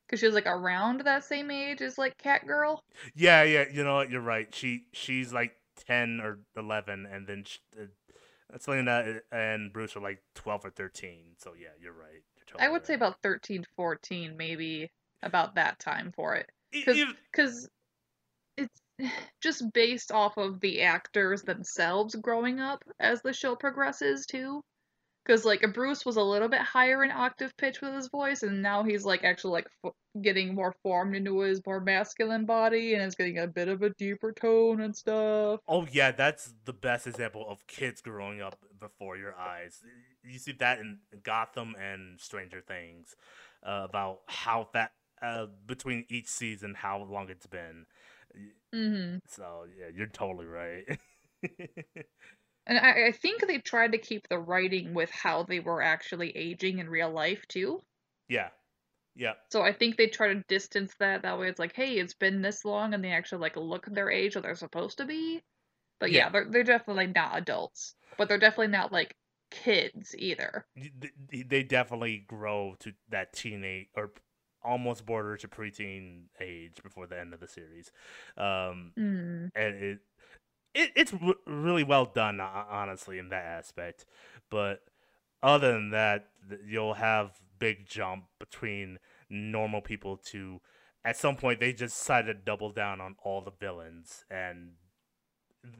Because she was like around that same age as like Catgirl. Yeah, yeah, you know what? You're right. She she's like ten or eleven, and then sh uh, Selina and Bruce are like twelve or thirteen. So yeah, you're right. I would say about 13, 14, maybe about that time for it. Because it's just based off of the actors themselves growing up as the show progresses too. Because like Bruce was a little bit higher in octave pitch with his voice, and now he's like actually like f- getting more formed into his more masculine body, and is getting a bit of a deeper tone and stuff. Oh yeah, that's the best example of kids growing up before your eyes. You see that in Gotham and Stranger Things uh, about how that uh, between each season how long it's been. hmm So yeah, you're totally right. And I, I think they tried to keep the writing with how they were actually aging in real life too. yeah, yeah, So I think they try to distance that. That way, it's like, hey, it's been this long, and they actually like look their age that they're supposed to be. But yeah, Yeah. they're they're definitely not adults, but they're definitely not like kids either. They definitely grow to that teenage or almost border to preteen age before the end of the series. Um, Mm. and it, it it's r- really well done honestly in that aspect. But other than that you'll have big jump between normal people to at some point they just decided to double down on all the villains. And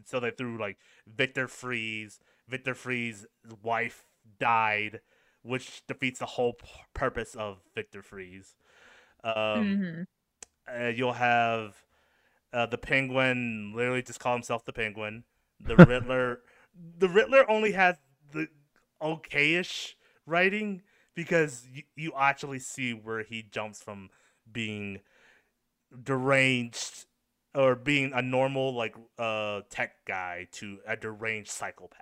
so they threw like Victor Fries Victor Fries's wife died which defeats the whole p- purpose of Victor Fries. Um hmm uh, you'll have uh, the penguin literally just call himself the penguin. The riddler the riddler only has the okayish writing because you, you actually see where he jumps from being deranged or being a normal like uh tech guy to a deranged psychopath.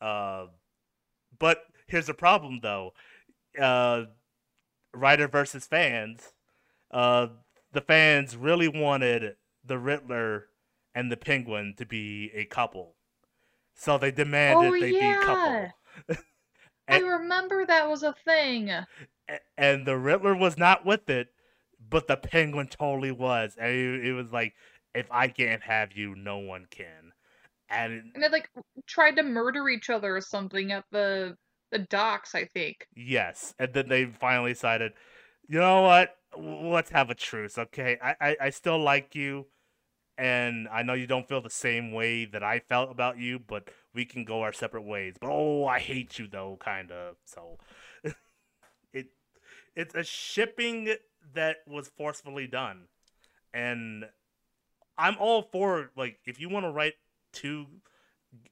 Uh but here's the problem though. Uh writer versus fans uh, the fans really wanted the Riddler and the Penguin to be a couple, so they demanded Oh, they be a couple. I remember that was a thing. and the Riddler was not with it, but the Penguin totally was, and it, it was like, if I can't have you, no one can. And And they like tried to murder each other or something at the the docks, I think. yes, and then they finally decided, you know what? Let's have a truce, okay? I, I, I still like you, and I know you don't feel the same way that I felt about you, but we can go our separate ways. But oh, I hate you though, kind of. So it it's a shipping that was forcefully done, and I'm all for like if you want to write two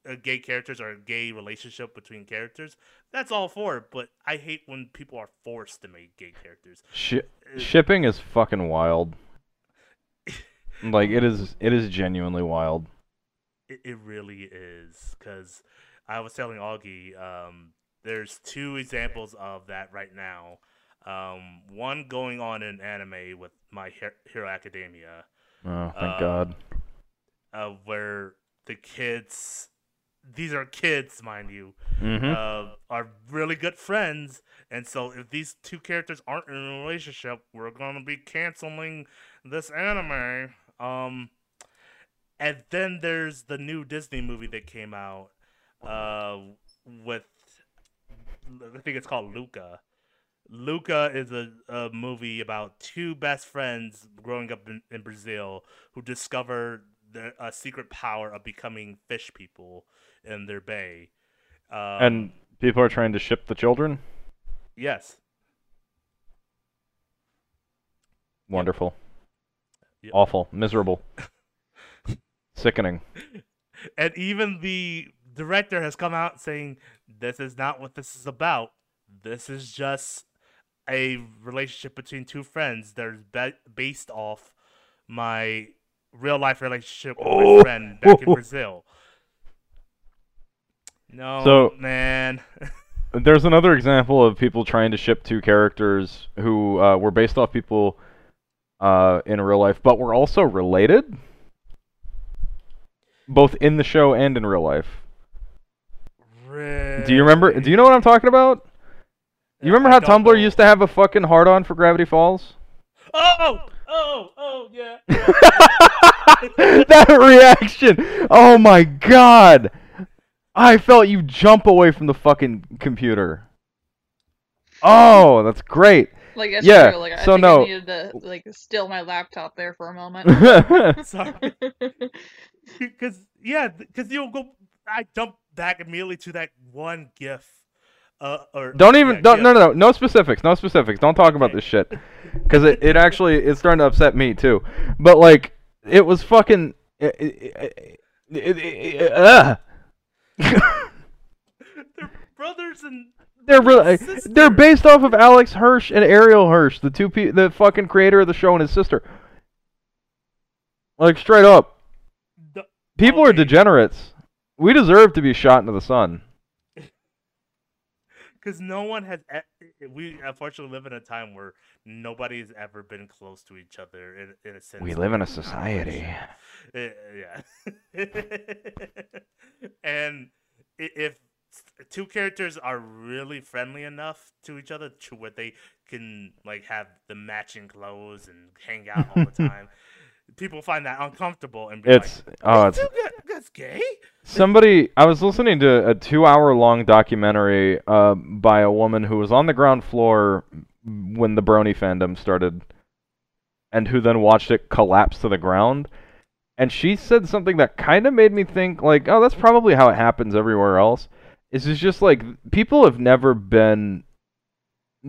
uh, gay characters or a gay relationship between characters, that's all for it. But I hate when people are forced to make gay characters. Shi Uh, shipping is fucking wild. Like it is, it is genuinely wild. It, it really is because I was telling Augie, um, there's two examples of that right now. Um, one going on in anime with My Her- Hero Academia, Oh, thank God. uh, where the kids, these are kids, mind you, hmm uh, are really good friends, and so if these two characters aren't in a relationship, we're gonna be canceling this anime. Um, and then there's the new Disney movie that came out, uh, with I think it's called Luca. Luca is a, a movie about two best friends growing up in, in Brazil who discover the, a secret power of becoming fish people in their bay. Um, and people are trying to ship the children. yes, Wonderful. Yep. Awful. Miserable. Sickening. and even the director has come out saying this is not what this is about. This is just a relationship between two friends. They're ba- based off my real life relationship with Oh. my friend back in Brazil. No, So- man. There's another example of people trying to ship two characters who uh, were based off people uh, in real life, but were also related, both in the show and in real life. Do you remember? Do you know what I'm talking about? You remember I how Tumblr know. used to have a fucking hard on for Gravity Falls? Oh, oh, oh, yeah. that reaction! Oh my god! I felt you jump away from the fucking computer. Oh, that's great. Like that's Yeah, true. Like I so think no. I needed to like steal my laptop there for a moment. Sorry. Because yeah, because you'll go. I jump back immediately to that one GIF Uh, or Don't even yeah, don't yeah. no no no no specifics no specifics don't talk about Okay. this shit because it, it actually it's starting to upset me too but like it was fucking it, it, it, it, uh. They're brothers and they're really Sister. they're based off of Alex Hirsch and Ariel Hirsch the two pe- the fucking creator of the show and his sister like straight up the, people are degenerates we deserve to be shot into the sun because no one has. e- We unfortunately live in a time where nobody's ever been close to each other in, in a sense. we live in a society Uh, yeah. and if two characters are really friendly enough to each other to where they can like have the matching clothes and hang out all the time, people find that uncomfortable and be it's like, oh it's "This dude that's gay. Somebody, I was listening to a two-hour-long documentary uh, by a woman who was on the ground floor when the Brony fandom started, and who then watched it collapse to the ground. And she said something that kind of made me think, like, oh, that's probably how it happens everywhere else. Is it's just like people have never been.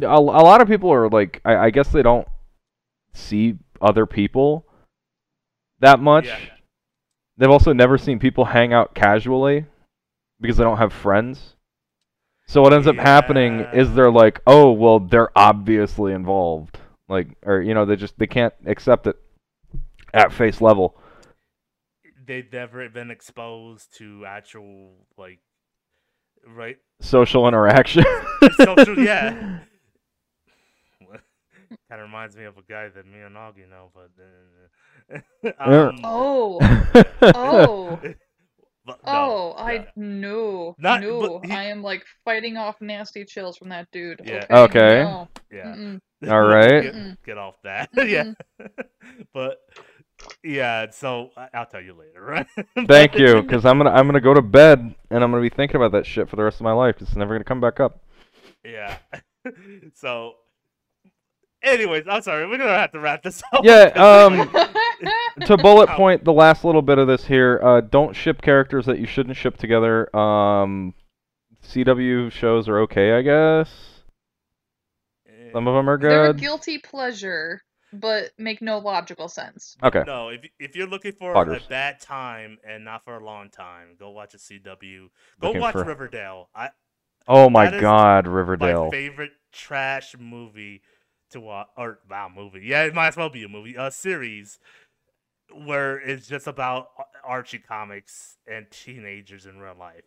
A, a lot of people are like, I, I guess they don't see other people that much. Yeah. They've also never seen people hang out casually because they don't have friends. So what ends up happening is they're like, "Oh, well, they're obviously involved." Like or you know, they just they can't accept it at face level. They've never been exposed to actual like right Social interaction. social yeah. kind of reminds me of a guy that me and Augie know, but uh, um, Oh, oh, but no, oh! I yeah. no, Not- no. he- I am like fighting off nasty chills from that dude. Yeah. Okay. no. yeah. Mm-mm. All right. get, get off that. yeah, but yeah. So I- I'll tell you later, right? Thank you, because I'm gonna I'm gonna go to bed and I'm gonna be thinking about that shit for the rest of my life. It's never gonna come back up. Yeah. so, anyways, I'm sorry. We're gonna have to wrap this up. Yeah. Um. To bullet point the last little bit of this here, uh, don't ship characters that you shouldn't ship together. Um, CW shows are okay, I guess. Some of them are good. They're a guilty pleasure, but make no logical sense. Okay. No, if if you're looking for Poggers. a bad time and not for a long time, go watch a CW. Go Looking watch for- Riverdale. I Oh my That is God, my Riverdale. favorite trash movie to watch, or wow, movie. Yeah, it might as well be a movie, a series where it's just about Archie comics and teenagers in real life.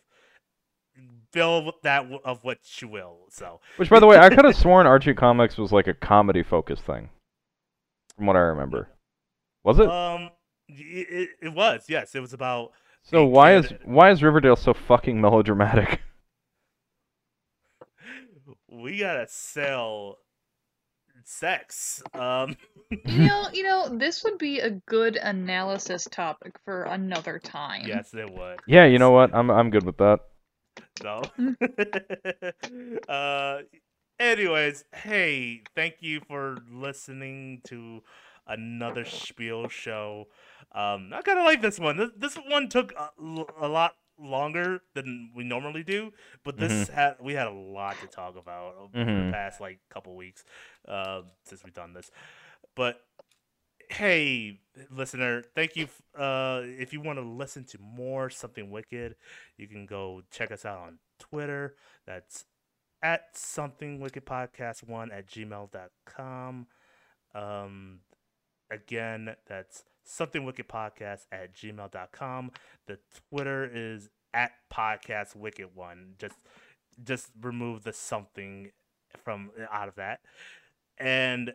Fill with that w- of what you will. So Which, by the way, I could have sworn Archie Comics was like a comedy focused thing, from what I remember. Was it? um, it, it was yes, it was about so why is why is Riverdale so fucking melodramatic? we gotta sell sex. Um, You know, you know, this would be a good analysis topic for another time. yes, it would. Yeah, you know what? I'm I'm good with that. So, uh, anyways, hey, thank you for listening to another spiel show. Um, I kind of like this one. This, this one took a lot longer than we normally do, but this had we had a lot to talk about over the Mhm. past like couple weeks uh, since we've done this. But hey, listener, thank you. f- Uh, if you want to listen to more something wicked, you can go check us out on Twitter. That's at something wicked podcast one at gmail.com. Um, again, that's something wicked podcast at gmail.com. The Twitter is at podcast wicked one. Just, just remove the something from out of that. And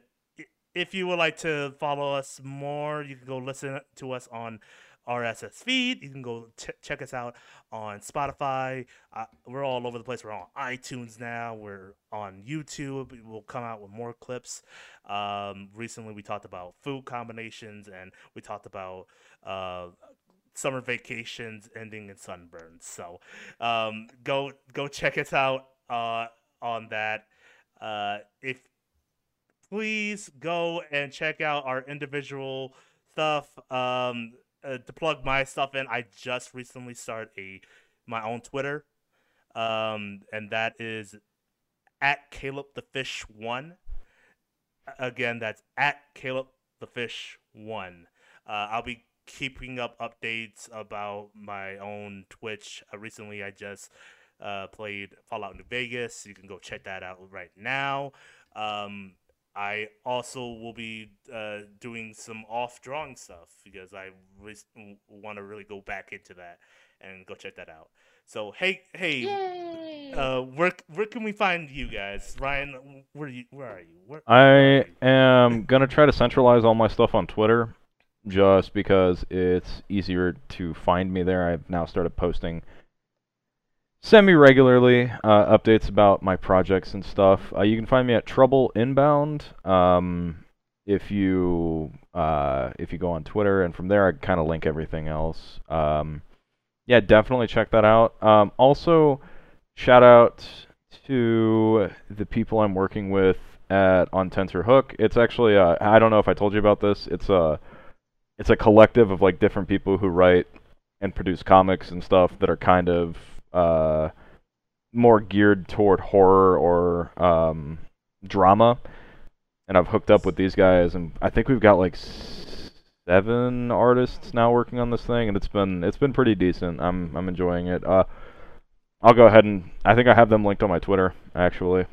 if you would like to follow us more, you can go listen to us on RSS feed. You can go ch- check us out on Spotify. Uh, we're all over the place. We're on iTunes now. We're on YouTube. We'll come out with more clips. Um, recently, we talked about food combinations and we talked about uh, summer vacations ending in sunburns. So um, go go check us out uh, on that. Uh, if please go and check out our individual stuff. Um, uh, to plug my stuff in, I just recently started a my own Twitter, um, and that is at Caleb the Fish One. Again, that's at Caleb the Fish One. Uh, I'll be keeping up updates about my own Twitch. Uh, recently, I just uh, played Fallout New Vegas. You can go check that out right now. Um, I also will be uh, doing some off drawing stuff because I re- want to really go back into that and go check that out. So hey, hey, Yay! uh, where where can we find you guys, Ryan? Where are you? Where are you? Where, I are you? am gonna try to centralize all my stuff on Twitter, just because it's easier to find me there. I've now started posting semi-regularly uh, updates about my projects and stuff. Uh, you can find me at Trouble Inbound. Um, if you uh, if you go on Twitter, and from there I kind of link everything else. Um, yeah, definitely check that out. Um, also, shout out to the people I'm working with at on Tensor Hook. It's actually uh, I don't know if I told you about this. It's a it's a collective of like different people who write and produce comics and stuff that are kind of uh, more geared toward horror or um, drama. And I've hooked up with these guys, and I think we've got like seven artists now working on this thing, and it's been it's been pretty decent. I'm I'm enjoying it. Uh, I'll go ahead and I think I have them linked on my Twitter actually.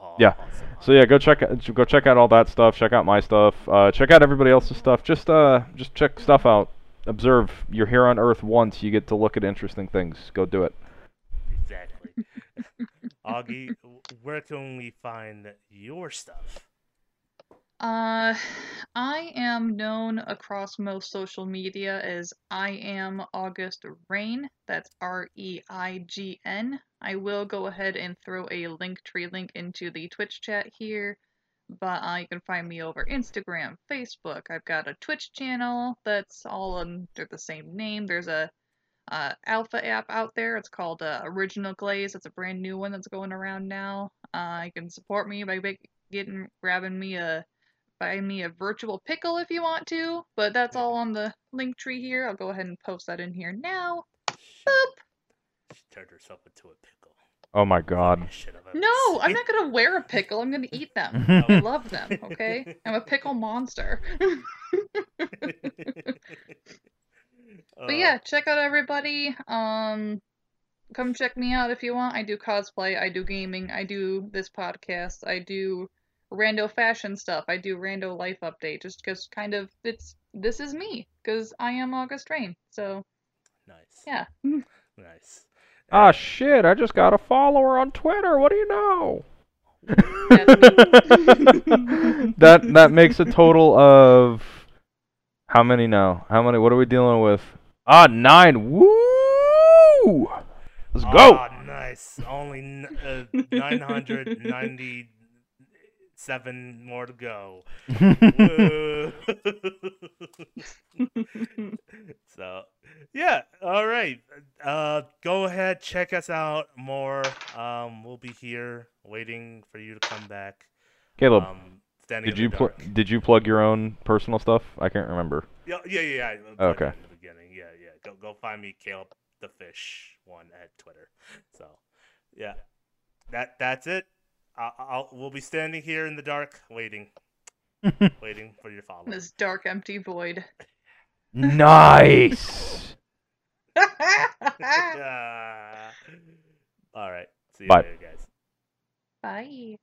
Oh, yeah. awesome, So yeah, go check out- go check out all that stuff. Check out my stuff. Uh, check out everybody else's stuff. Just uh, just check stuff out. Observe. You're here on Earth once. You get to look at interesting things. Go do it. Exactly. Augie, where can we find your stuff? Uh, I am known across most social media as I am August Rain. That's R E I G N. I will go ahead and throw a link tree link into the Twitch chat here, but uh, you can find me over Instagram, Facebook. I've got a Twitch channel that's all under the same name. There's a uh, alpha app out there. It's called uh, Original Glaze. It's a brand new one that's going around now. Uh, you can support me by getting grabbing me a buy me a virtual pickle if you want to, but that's all on the link tree here. I'll go ahead and post that in here now. Boop. She turned herself into a pickle. Oh my God. Funniest shit I've ever No, I'm not gonna wear a pickle. I'm gonna eat them. I love them. Okay, I'm a pickle monster. But yeah, check out everybody. Um, come check me out if you want. I do cosplay. I do gaming. I do this podcast. I do rando fashion stuff. I do rando life update. Just because kind of it's this is me because I am August Rain. So nice. yeah. Nice. Ah shit! I just got a follower on Twitter. What do you know? That that makes a total of how many now? How many? What are we dealing with? Ah, nine. Woo! Let's go. Ah, nice. Only n- uh, 997 more to go. So, yeah. All right. Uh, go ahead, check us out more. Um, we'll be here waiting for you to come back. Caleb, Um, did you pl- did you plug your own personal stuff? I can't remember. Yeah, yeah, yeah. yeah. I plugged it Okay. In the beginning. Yeah, yeah. Go, go find me, Caleb the Fish one at Twitter. So, yeah, that that's it. I'll, I'll we'll be standing here in the dark, waiting, waiting for your follow. this dark, empty void. nice. Ah. All right. See you Bye. later, guys. Bye.